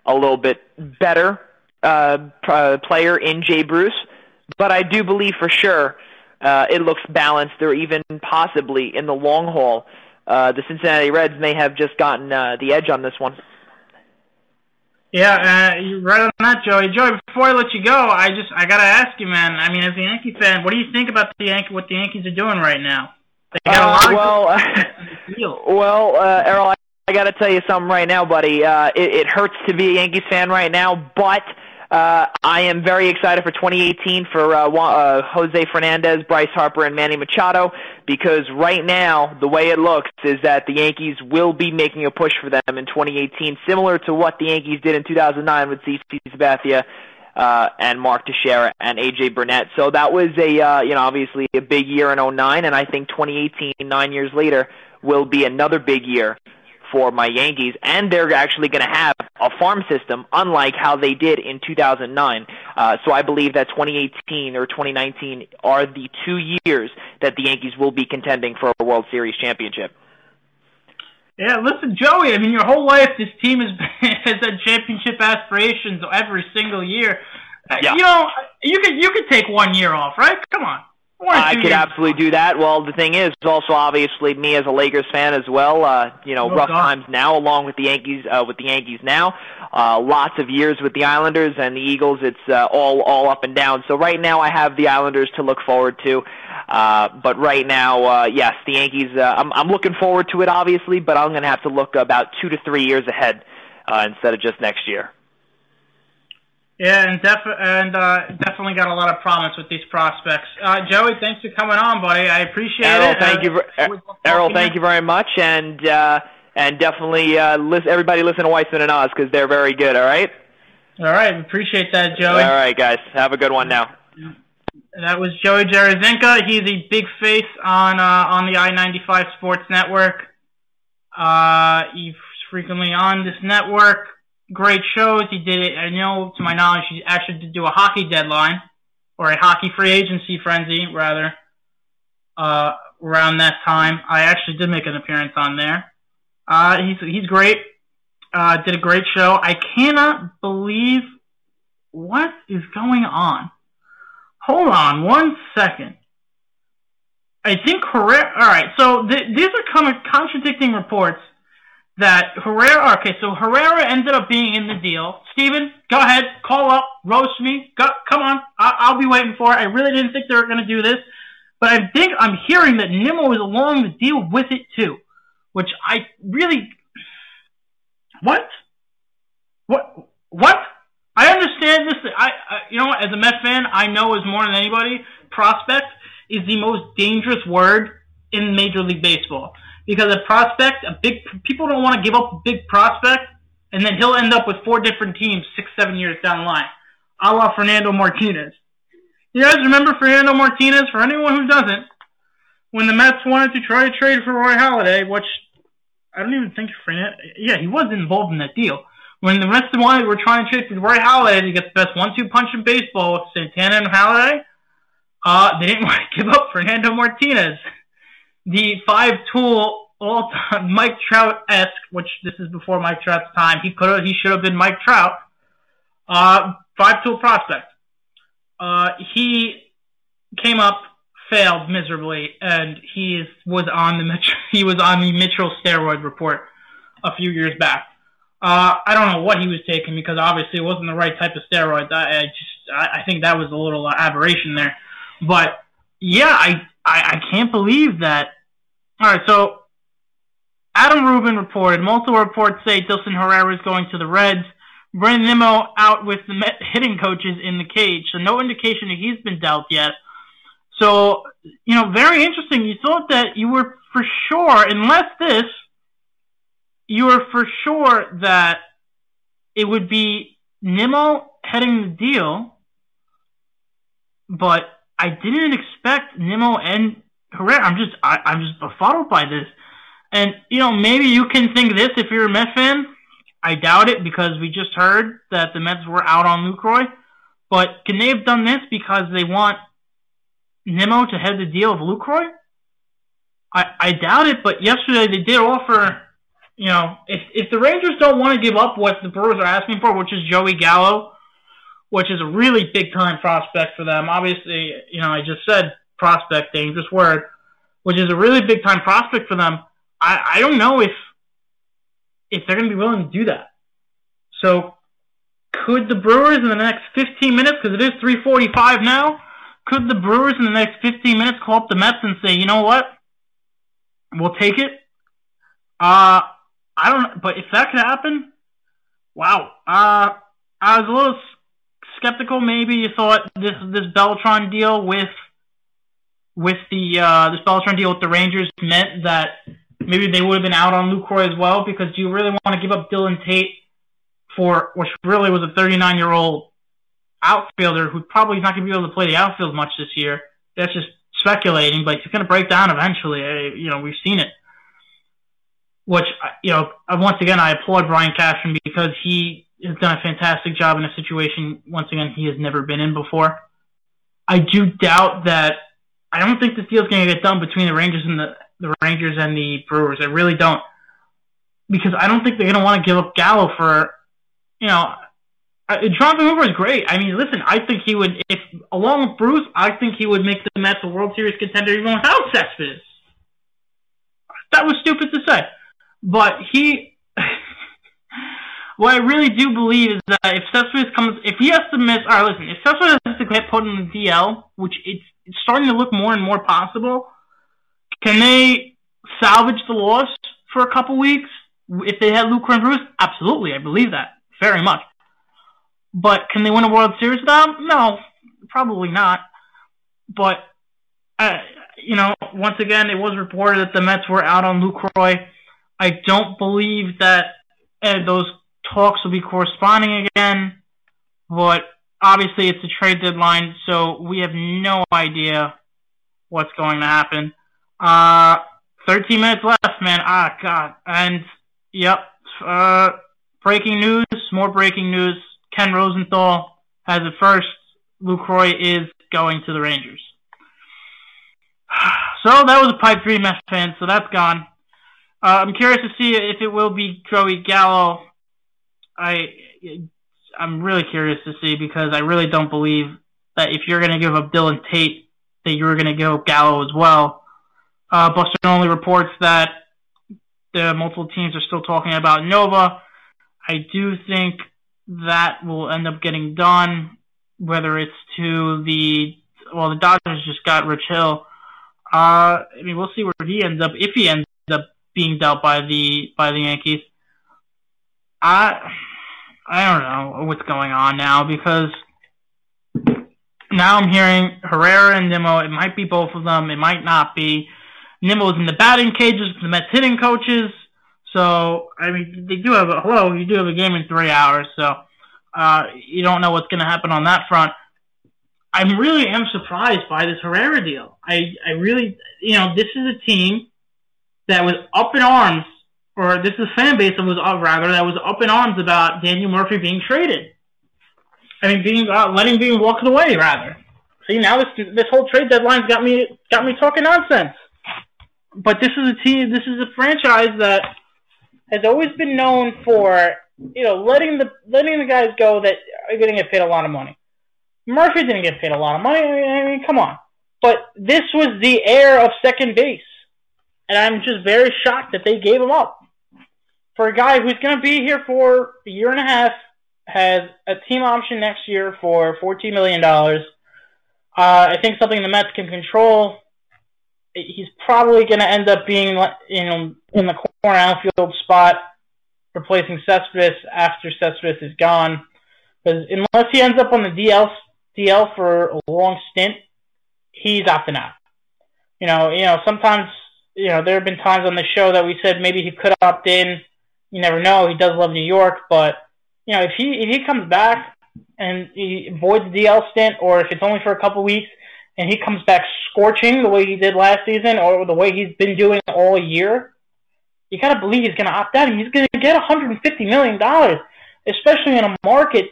a little bit better uh, uh, player in Jay Bruce, but I do believe for sure uh, it looks balanced, or even possibly in the long haul, uh, the Cincinnati Reds may have just gotten uh, the edge on this one. Yeah, uh, you're right on that, Joey. Joey, before I let you go, I just I gotta ask you, man. I mean, as a Yankee fan, what do you think about the Yankee what the Yankees are doing right now? They got a lot uh, well, well, uh, Errol, I, got to tell you something right now, buddy. Uh, it, it hurts to be a Yankees fan right now, but uh, I am very excited for 2018 for uh, uh, Jose Fernandez, Bryce Harper, and Manny Machado because right now the way it looks is that the Yankees will be making a push for them in 2018, similar to what the Yankees did in 2009 with CC Sabathia uh, and Mark Teixeira and AJ Burnett. So that was a uh, you know obviously a big year in 09, and I think 2018, nine years later, will be another big year for my Yankees, and they're actually going to have a farm system unlike how they did in 2009. Uh, so I believe that 2018 or 2019 are the two years that the Yankees will be contending for a World Series championship. Yeah, listen, Joey. I mean, your whole life, this team has been, has had championship aspirations every single year. Uh, yeah. You know, you could you could take one year off, right? Come on. I could absolutely do that. Well, the thing is, also obviously me as a Lakers fan as well. Uh, you know, oh, rough God. times now, along with the Yankees. Uh, with the Yankees now, uh, lots of years with the Islanders and the Eagles. It's uh, all all up and down. So right now, I have the Islanders to look forward to. Uh, but right now, uh, yes, the Yankees. Uh, I'm, I'm looking forward to it, obviously, but I'm going to have to look about two to three years ahead uh, instead of just next year. Yeah, and def- and uh, definitely got a lot of promise with these prospects. Uh, Joey, thanks for coming on, buddy. I appreciate Errol, it. Thank uh, you, er- Errol. Thank you very much, and uh, and definitely uh, listen, everybody listen to Weissman and Oz because they're very good. All right. All right, appreciate that, Joey. All right, guys, have a good one now. That was Joey Jarazinka. He's a big face on uh, on the I-95 Sports Network. Uh, he's frequently on this network. Great shows. He did it. I know, to my knowledge, he actually did do a hockey deadline or a hockey free agency frenzy, rather. Uh, around that time, I actually did make an appearance on there. Uh, he's he's great. Uh, did a great show. I cannot believe what is going on. Hold on one second. I think correct. All right, so th- these are contradicting reports that Herrera. Okay, so Herrera ended up being in the deal. Steven, go ahead, call up, roast me. Go, come on, I- will be waiting for it. I really didn't think they were going to do this, but I think I'm hearing that Nimmo is along the deal with it too. which I really what what what I understand this. I, I you know as a Met fan, I know as more than anybody, prospect is the most dangerous word in Major League Baseball because a prospect, a big people don't want to give up a big prospect, and then he'll end up with four different teams six, seven years down the line, a la Fernando Martinez. You guys remember Fernando Martinez? For anyone who doesn't, when the Mets wanted to try to trade for Roy Halladay, which I don't even think Fernando, yeah, he was involved in that deal. When the Mets wanted were trying to trade for Roy Halladay to get the best one-two punch in baseball with Santana and Halladay, uh, they didn't want to give up Fernando Martinez the five tool all time Mike Trout esque, which this is before Mike Trout's time. He could have, he should have been Mike Trout. Uh, five tool prospect. Uh, he came up, failed miserably, and he is, was on the he was on the Mitchell steroid report a few years back. Uh, I don't know what he was taking because obviously it wasn't the right type of steroids. I, I just I, I think that was a little aberration there, but yeah, I I, I can't believe that. All right, so Adam Rubin reported multiple reports say Dilson Herrera is going to the Reds. Brandon Nimmo out with the hitting coaches in the cage, so no indication that he's been dealt yet. So, you know, very interesting. You thought that you were for sure, unless this, you were for sure that it would be Nimmo heading the deal, but I didn't expect Nimmo and Herrera. I'm just I, I'm just befuddled by this. And you know, maybe you can think this if you're a Mets fan. I doubt it because we just heard that the Mets were out on Lucroy. But can they have done this because they want Nimmo to head the deal of Lucroy? I, I doubt it, but yesterday they did offer, you know, if if the Rangers don't want to give up what the Brewers are asking for, which is Joey Gallo, which is a really big time prospect for them. Obviously, you know, I just said prospect, dangerous word, which is a really big time prospect for them. I, I don't know if if they're going to be willing to do that. So, could the Brewers in the next 15 minutes, because it is 3:45 now, could the Brewers in the next 15 minutes call up the Mets and say, you know what, we'll take it? Uh, I don't. But if that could happen, wow. Uh, I was a little skeptical. Maybe you thought this this Beltran deal with with the uh, this Beltran deal with the Rangers meant that maybe they would have been out on Lucroy as well. Because do you really want to give up Dillon Tate for which really was a 39 year old outfielder who probably is not going to be able to play the outfield much this year? That's just speculating, but he's going to break down eventually. You know, we've seen it. Which you know, once again, I applaud Brian Cashman because he has done a fantastic job in a situation once again he has never been in before. I do doubt that. I don't think deal is going to get done between the Rangers and the the Rangers and the Brewers. I really don't, because I don't think they're going to want to give up Gallo for, you know, uh, Jonathan Hoover is great. I mean, listen, I think he would, if along with Bruce, I think he would make the Mets a World Series contender even without Cespedes. That was stupid to say, but he what I really do believe is that if Cespedes comes, if he has to miss, all right, listen, if Cespedes has to get put in the DL, which it's, it's starting to look more and more possible, can they salvage the loss for a couple weeks if they had Luke and? Absolutely, I believe that very much. But can they win a World Series without? No, probably not. But uh, you know, once again, it was reported that the Mets were out on Lucroy. I don't believe that uh, those talks will be corresponding again, but obviously it's a trade deadline, so we have no idea what's going to happen. Uh, 13 minutes left, man. Ah, God. And, yep, uh, breaking news, more breaking news. Ken Rosenthal has it first. Lucroy is going to the Rangers. So that was a pipe three Mets fan, so that's gone. Uh, I'm curious to see if it will be Joey Gallo I I'm really curious to see because I really don't believe that if you're going to give up Dillon Tate, that you're going to go Gallo as well. Uh, Buster Olney reports that the multiple teams are still talking about Nova. I do think that will end up getting done, whether it's to the well, the Dodgers just got Rich Hill. Uh, I mean, we'll see where he ends up if he ends up being dealt by the by the Yankees. I I don't know what's going on now because now I'm hearing Herrera and Nimmo. It might be both of them. It might not be. Nimmo's in the batting cages. The Mets hitting coaches. So I mean, they do have a hello. You do have a game in three hours. So uh, you don't know what's going to happen on that front. I really am surprised by this Herrera deal. I I really you know this is a team that was up in arms, or this is fan base that was uh, rather that was up in arms about Daniel Murphy being traded. I mean, being uh, letting being walked away rather. See now this this whole trade deadline's got me got me talking nonsense. But this is a team. This is a franchise that has always been known for you know letting the letting the guys go that are going to get paid a lot of money. Murphy didn't get paid a lot of money. I mean, come on. But this was the heir of second base, and I'm just very shocked that they gave him up for a guy who's going to be here for a year and a half. Has a team option next year for $14 million. Uh, I think something the Mets can control he's probably going to end up being you know in the corner outfield spot, replacing Cespedes after Cespedes is gone. Because unless he ends up on the DL DL for a long stint, he's opting out. You know, you know sometimes you know there have been times on the show that we said maybe he could opt in. You never know. He does love New York, but you know if he if he comes back and he avoids the DL stint, or if it's only for a couple weeks and he comes back scorching the way he did last season or the way he's been doing all year, you gotta believe he's gonna opt out and he's gonna get 150 million dollars, especially in a market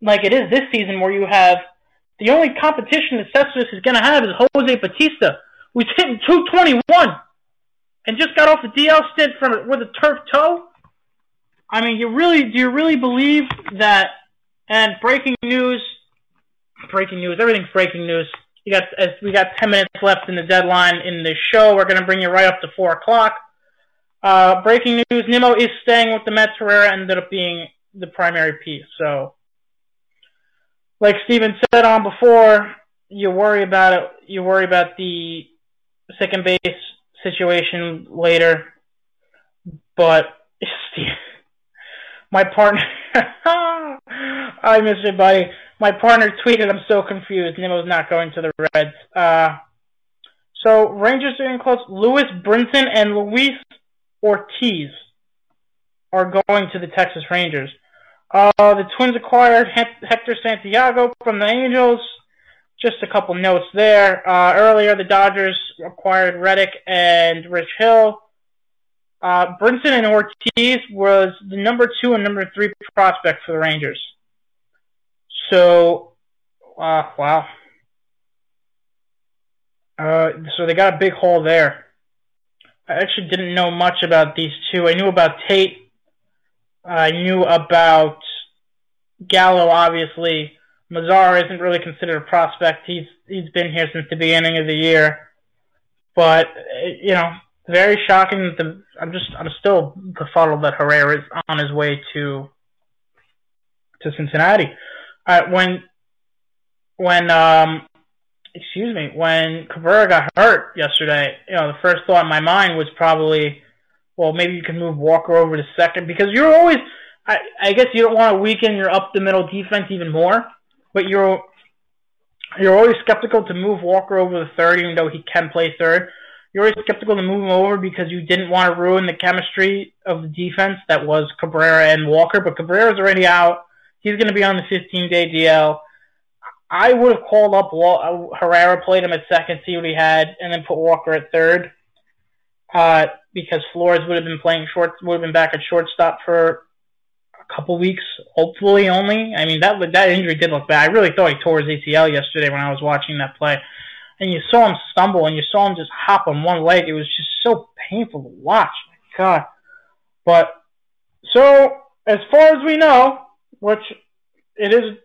like it is this season where you have the only competition that Cespedes is gonna have is Jose Bautista, who's hitting 221 and just got off the DL stint from with a turf toe. I mean, you really do you really believe that? And breaking news, breaking news, everything's breaking news. You got as we got ten minutes left in the deadline in the show. We're going to bring you right up to four o'clock. Uh, breaking news: Nimmo is staying with the Mets. Herrera ended up being the primary piece. So, like Steven said on before, you worry about it. You worry about the second base situation later. But my partner, I miss you, buddy my partner tweeted, "I'm so confused. Nimmo's not going to the Reds." Uh, so Rangers are in close. Lewis Brinson and Luis Ortiz are going to the Texas Rangers. Uh, the Twins acquired Hector Santiago from the Angels. Just a couple notes there. Uh, earlier, the Dodgers acquired Reddick and Rich Hill. Uh, Brinson and Ortiz was the number two and number three prospect for the Rangers. So, uh, wow. Uh, so they got a big hole there. I actually didn't know much about these two. I knew about Tate. I knew about Gallo, obviously. Mazara isn't really considered a prospect. He's he's been here since the beginning of the year, but you know, very shocking. That the, I'm just I'm still befuddled that Herrera is on his way to to Cincinnati uh, when when um excuse me when Cabrera got hurt yesterday, you know the first thought in my mind was probably, well maybe you can move Walker over to second because you're always I, I guess you don't want to weaken your up the middle defense even more, but you're you're always skeptical to move Walker over the third, even though he can play third. You're always skeptical to move him over because you didn't want to ruin the chemistry of the defense that was Cabrera and Walker. But Cabrera's already out. He's going to be on the 15 day DL. I would have called up uh, Herrera, played him at second, see what he had, and then put Walker at third. Uh, because Flores would have been playing short, would have been back at shortstop for a couple weeks, hopefully only. I mean that that injury did look bad. I really thought he tore his ACL yesterday when I was watching that play, and you saw him stumble and you saw him just hop on one leg. It was just so painful to watch. My God, but so as far as we know, which it is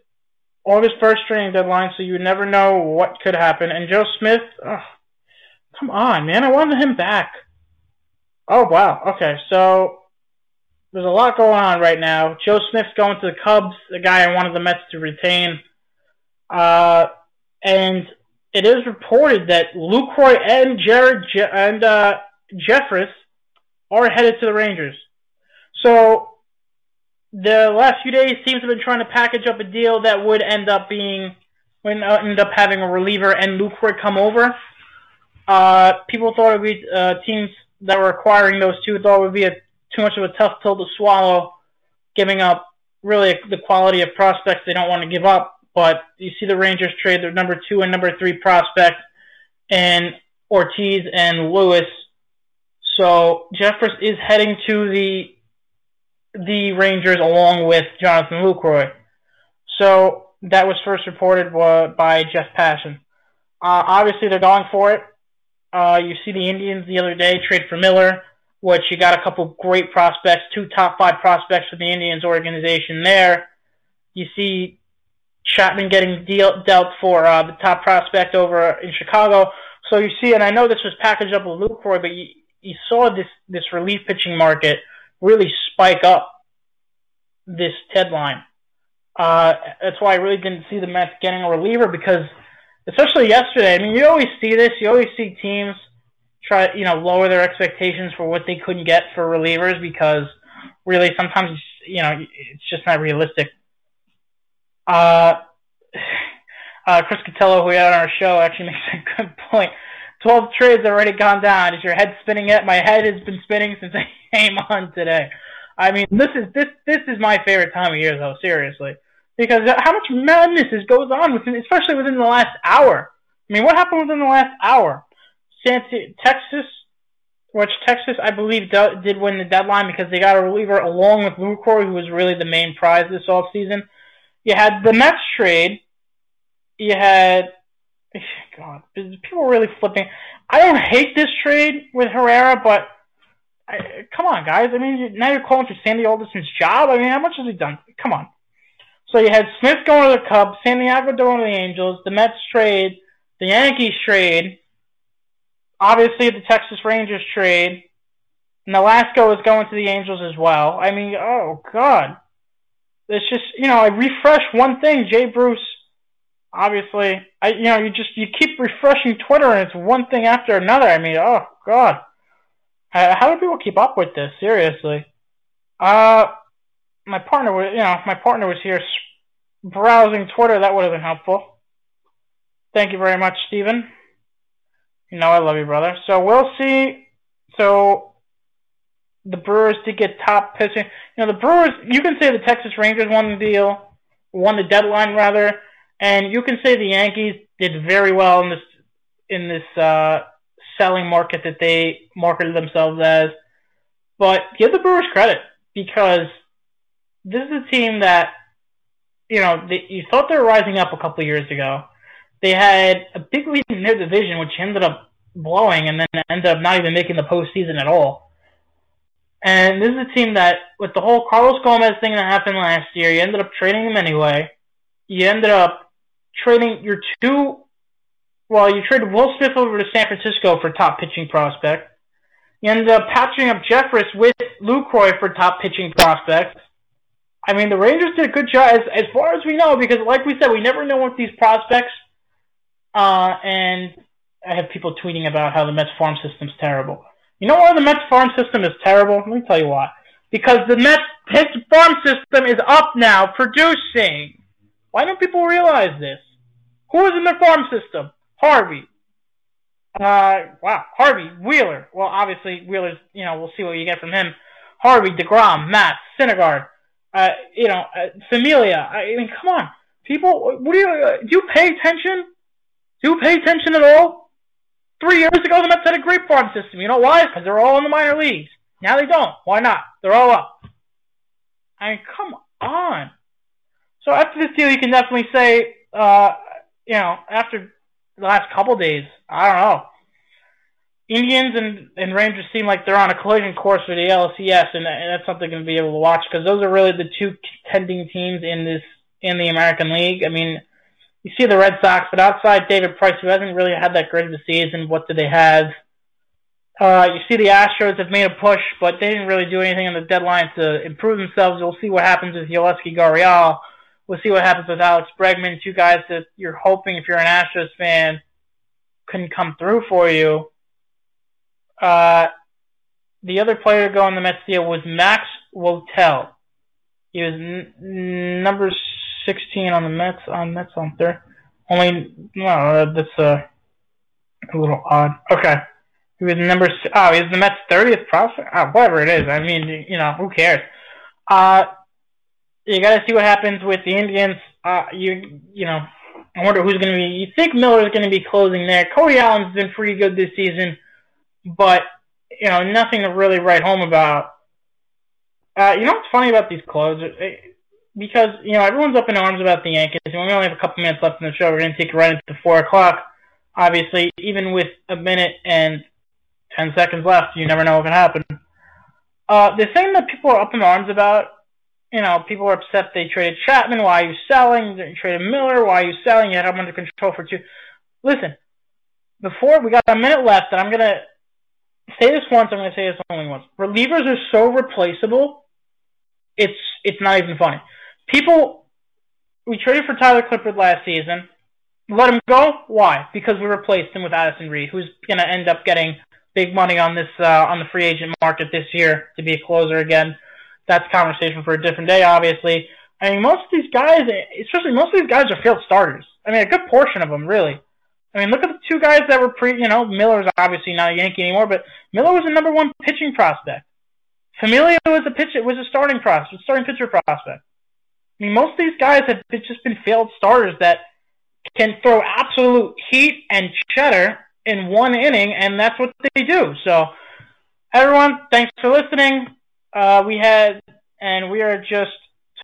August 1st training deadline, so you never know what could happen. And Joe Smith, ugh, come on, man, I wanted him back. Oh, wow. Okay, so there's a lot going on right now. Joe Smith's going to the Cubs, the guy I wanted the Mets to retain. Uh, and it is reported that Lucroy and Jared Je- and uh, Jeffress are headed to the Rangers. So the last few days, teams have been trying to package up a deal that would end up being, would end up having a reliever and Lucroy come over. Uh, people thought it would be uh, teams that were acquiring those two thought it would be a, too much of a tough pill to swallow, giving up really the quality of prospects they don't want to give up. But you see the Rangers trade their number two and number three prospect, and Ortiz and Lewis. So Jeffress is heading to the the Rangers along with Jonathan Lucroy. So that was first reported by Jeff Passan. Uh, obviously, they're going for it. Uh, you see the Indians the other day trade for Miller, which you got a couple great prospects, two top five prospects for the Indians organization there. You see Chapman getting deal, dealt for uh, the top prospect over in Chicago. So you see, and I know this was packaged up with Lucroy, but you, you saw this this relief pitching market really spike up this deadline. Uh, that's why I really didn't see the Mets getting a reliever because, especially yesterday. I mean, you always see this. You always see teams try, you know, lower their expectations for what they couldn't get for relievers because really sometimes, you know, it's just not realistic. Uh, uh, Chris Cotillo, who we had on our show, actually makes a good point. 12 trades already gone down. Is your head spinning yet? My head has been spinning since I came on today. I mean, this is this this is my favorite time of year, though. Seriously, because how much madness is goes on within, especially within the last hour. I mean, what happened within the last hour? Santa, Texas, which Texas, I believe, do, did win the deadline because they got a reliever along with Lucroy, who was really the main prize this offseason. You had the Mets trade. You had God, people really flipping. I don't hate this trade with Herrera, but I, come on, guys. I mean, now you're calling for Sandy Alderson's job. I mean, how much has he done? Come on. So you had Smith going to the Cubs, Santiago going to the Angels, the Mets trade, the Yankees trade, obviously the Texas Rangers trade, and Nolasco is going to the Angels as well. I mean, oh God, it's just you know I refresh one thing, Jay Bruce obviously, I you know you just you keep refreshing Twitter and it's one thing after another. I mean, oh god, how do people keep up with this? Seriously, uh, my partner was you know my partner was here browsing Twitter. That would have been helpful. Thank you very much, Stephen. You know I love you, brother. So we'll see. So the Brewers did get top pitching. You know the Brewers. You can say the Texas Rangers won the deal, won the deadline rather and you can say the Yankees did very well in this in this uh, selling market that they marketed themselves as. But give the Brewers credit because this is a team that you know they, you thought they were rising up a couple years ago. They had a big lead in their division, which ended up blowing, and then ended up not even making the postseason at all. And this is a team that, with the whole Carlos Gomez thing that happened last year, you ended up trading him anyway. You ended up trading your two. Well, you traded Will Smith over to San Francisco for top pitching prospect. You ended up patching up Jeffress with Lucroy for top pitching prospects. I mean, the Rangers did a good job as, as far as we know, because like we said, we never know what these prospects. Uh, and I have people tweeting about how the Mets farm system's terrible. You know why the Mets farm system is terrible? Let me tell you why. Because the Mets farm system is up now, producing. Why don't people realize this? Who is in their farm system? Harvey. Uh, wow, Harvey, Wheeler. Well, obviously Wheeler's. You know, we'll see what you get from him. Harvey, Degrom, Matz, Syndergaard. Uh, you know, uh, Familia. I mean, come on, people. What do you uh, do? You pay attention? Do you pay attention at all? Three years ago, the Mets had a great farm system. You know why? Because they're all in the minor leagues. Now they don't. Why not? They're all up. I mean, come on. So after this deal, you can definitely say, uh, you know, after the last couple days, I don't know. Indians and, and Rangers seem like they're on a collision course for the LCS, and, and that's something going to be able to watch because those are really the two contending teams in this in the American League. I mean, you see the Red Sox, but outside David Price, who hasn't really had that great of a season, what do they have? Uh, you see the Astros have made a push, but they didn't really do anything on the deadline to improve themselves. We'll see what happens with Yulieski Gurriel. We'll see what happens with Alex Bregman, two guys that you're hoping, if you're an Astros fan, can come through for you. Uh, the other player to go on the Mets deal was Max Wotell. He was n- number 16 on the Mets on Mets on third. Only no, that's uh, a little odd. Okay, he was number. Oh, he's the Mets' 30th prospect. Oh, whatever it is. I mean, you know, who cares? Uh, you got to see what happens with the Indians. Uh, you you know, I wonder who's going to be. You think Miller's going to be closing there? Cody Allen's been pretty good this season, but you know, nothing to really write home about. Uh, you know what's funny about these closes? Because you know everyone's up in arms about the Yankees, and we only have a couple minutes left in the show. We're going to take it right into four o'clock. Obviously, even with a minute and ten seconds left, you never know what can happen. Uh, the thing that people are up in arms about, you know, people are upset they traded Chapman. Why are you selling? They traded Miller. Why are you selling? You had him under control for two. Listen, before we got a minute left, and I'm gonna say this once. I'm gonna say this only once. Relievers are so replaceable. It's it's not even funny. People, we traded for Tyler Clippard last season. Let him go. Why? Because we replaced him with Addison Reed, who's gonna end up getting big money on this uh, on the free agent market this year to be a closer again. That's conversation for a different day, obviously. I mean, most of these guys, especially most of these guys, are field starters. I mean, a good portion of them, really. I mean, look at the two guys that were pre. You know, Miller's obviously not a Yankee anymore, but Miller was a number one pitching prospect. Familia was a pitch was a starting prospect, starting pitcher prospect. I mean, most of these guys have just been failed starters that can throw absolute heat and cheddar in one inning, and that's what they do. So, everyone, thanks for listening. Uh, we had, and we are just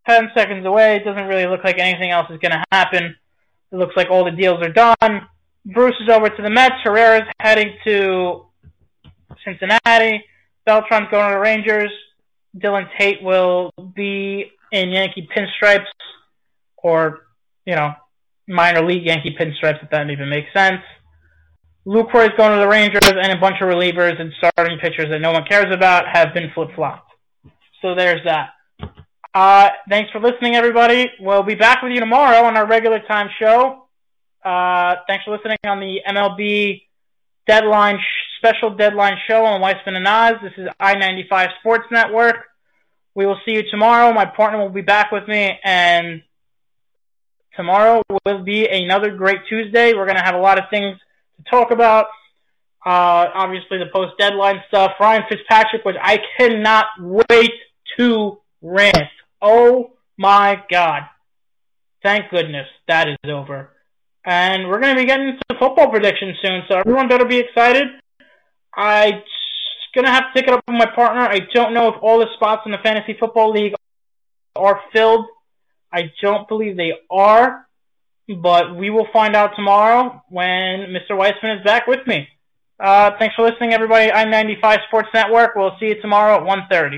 10 seconds away. It doesn't really look like anything else is going to happen. It looks like all the deals are done. Bruce is over to the Mets. Herrera's heading to Cincinnati. Beltran's going to the Rangers. Dillon Tate will be in Yankee pinstripes, or you know, minor league Yankee pinstripes if that even makes sense. Lucroy's going to the Rangers, and a bunch of relievers and starting pitchers that no one cares about have been flip flopped. So there's that. Uh, thanks for listening, everybody. We'll be back with you tomorrow on our regular time show. Uh, thanks for listening on the MLB deadline special deadline show on Weissman and Oz. This is I-95 Sports Network. We will see you tomorrow. My partner will be back with me, and tomorrow will be another great Tuesday. We're going to have a lot of things to talk about. Uh, obviously, the post deadline stuff. Ryan Fitzpatrick, which I cannot wait to rant. Oh my God. Thank goodness that is over. And we're going to be getting into football predictions soon, so everyone better be excited. I'm to have to take it up with my partner. I don't know if all the spots in the Fantasy Football League are filled. I don't believe they are, but we will find out tomorrow when Mr. Weissman is back with me. Uh, thanks for listening, everybody. I-95 Sports Network. We'll see you tomorrow at 1.30.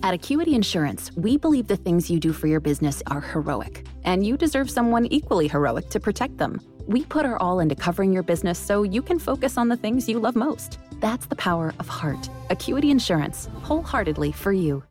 At Acuity Insurance, we believe the things you do for your business are heroic, and you deserve someone equally heroic to protect them. We put our all into covering your business so you can focus on the things you love most. That's the power of heart. Acuity Insurance, wholeheartedly for you.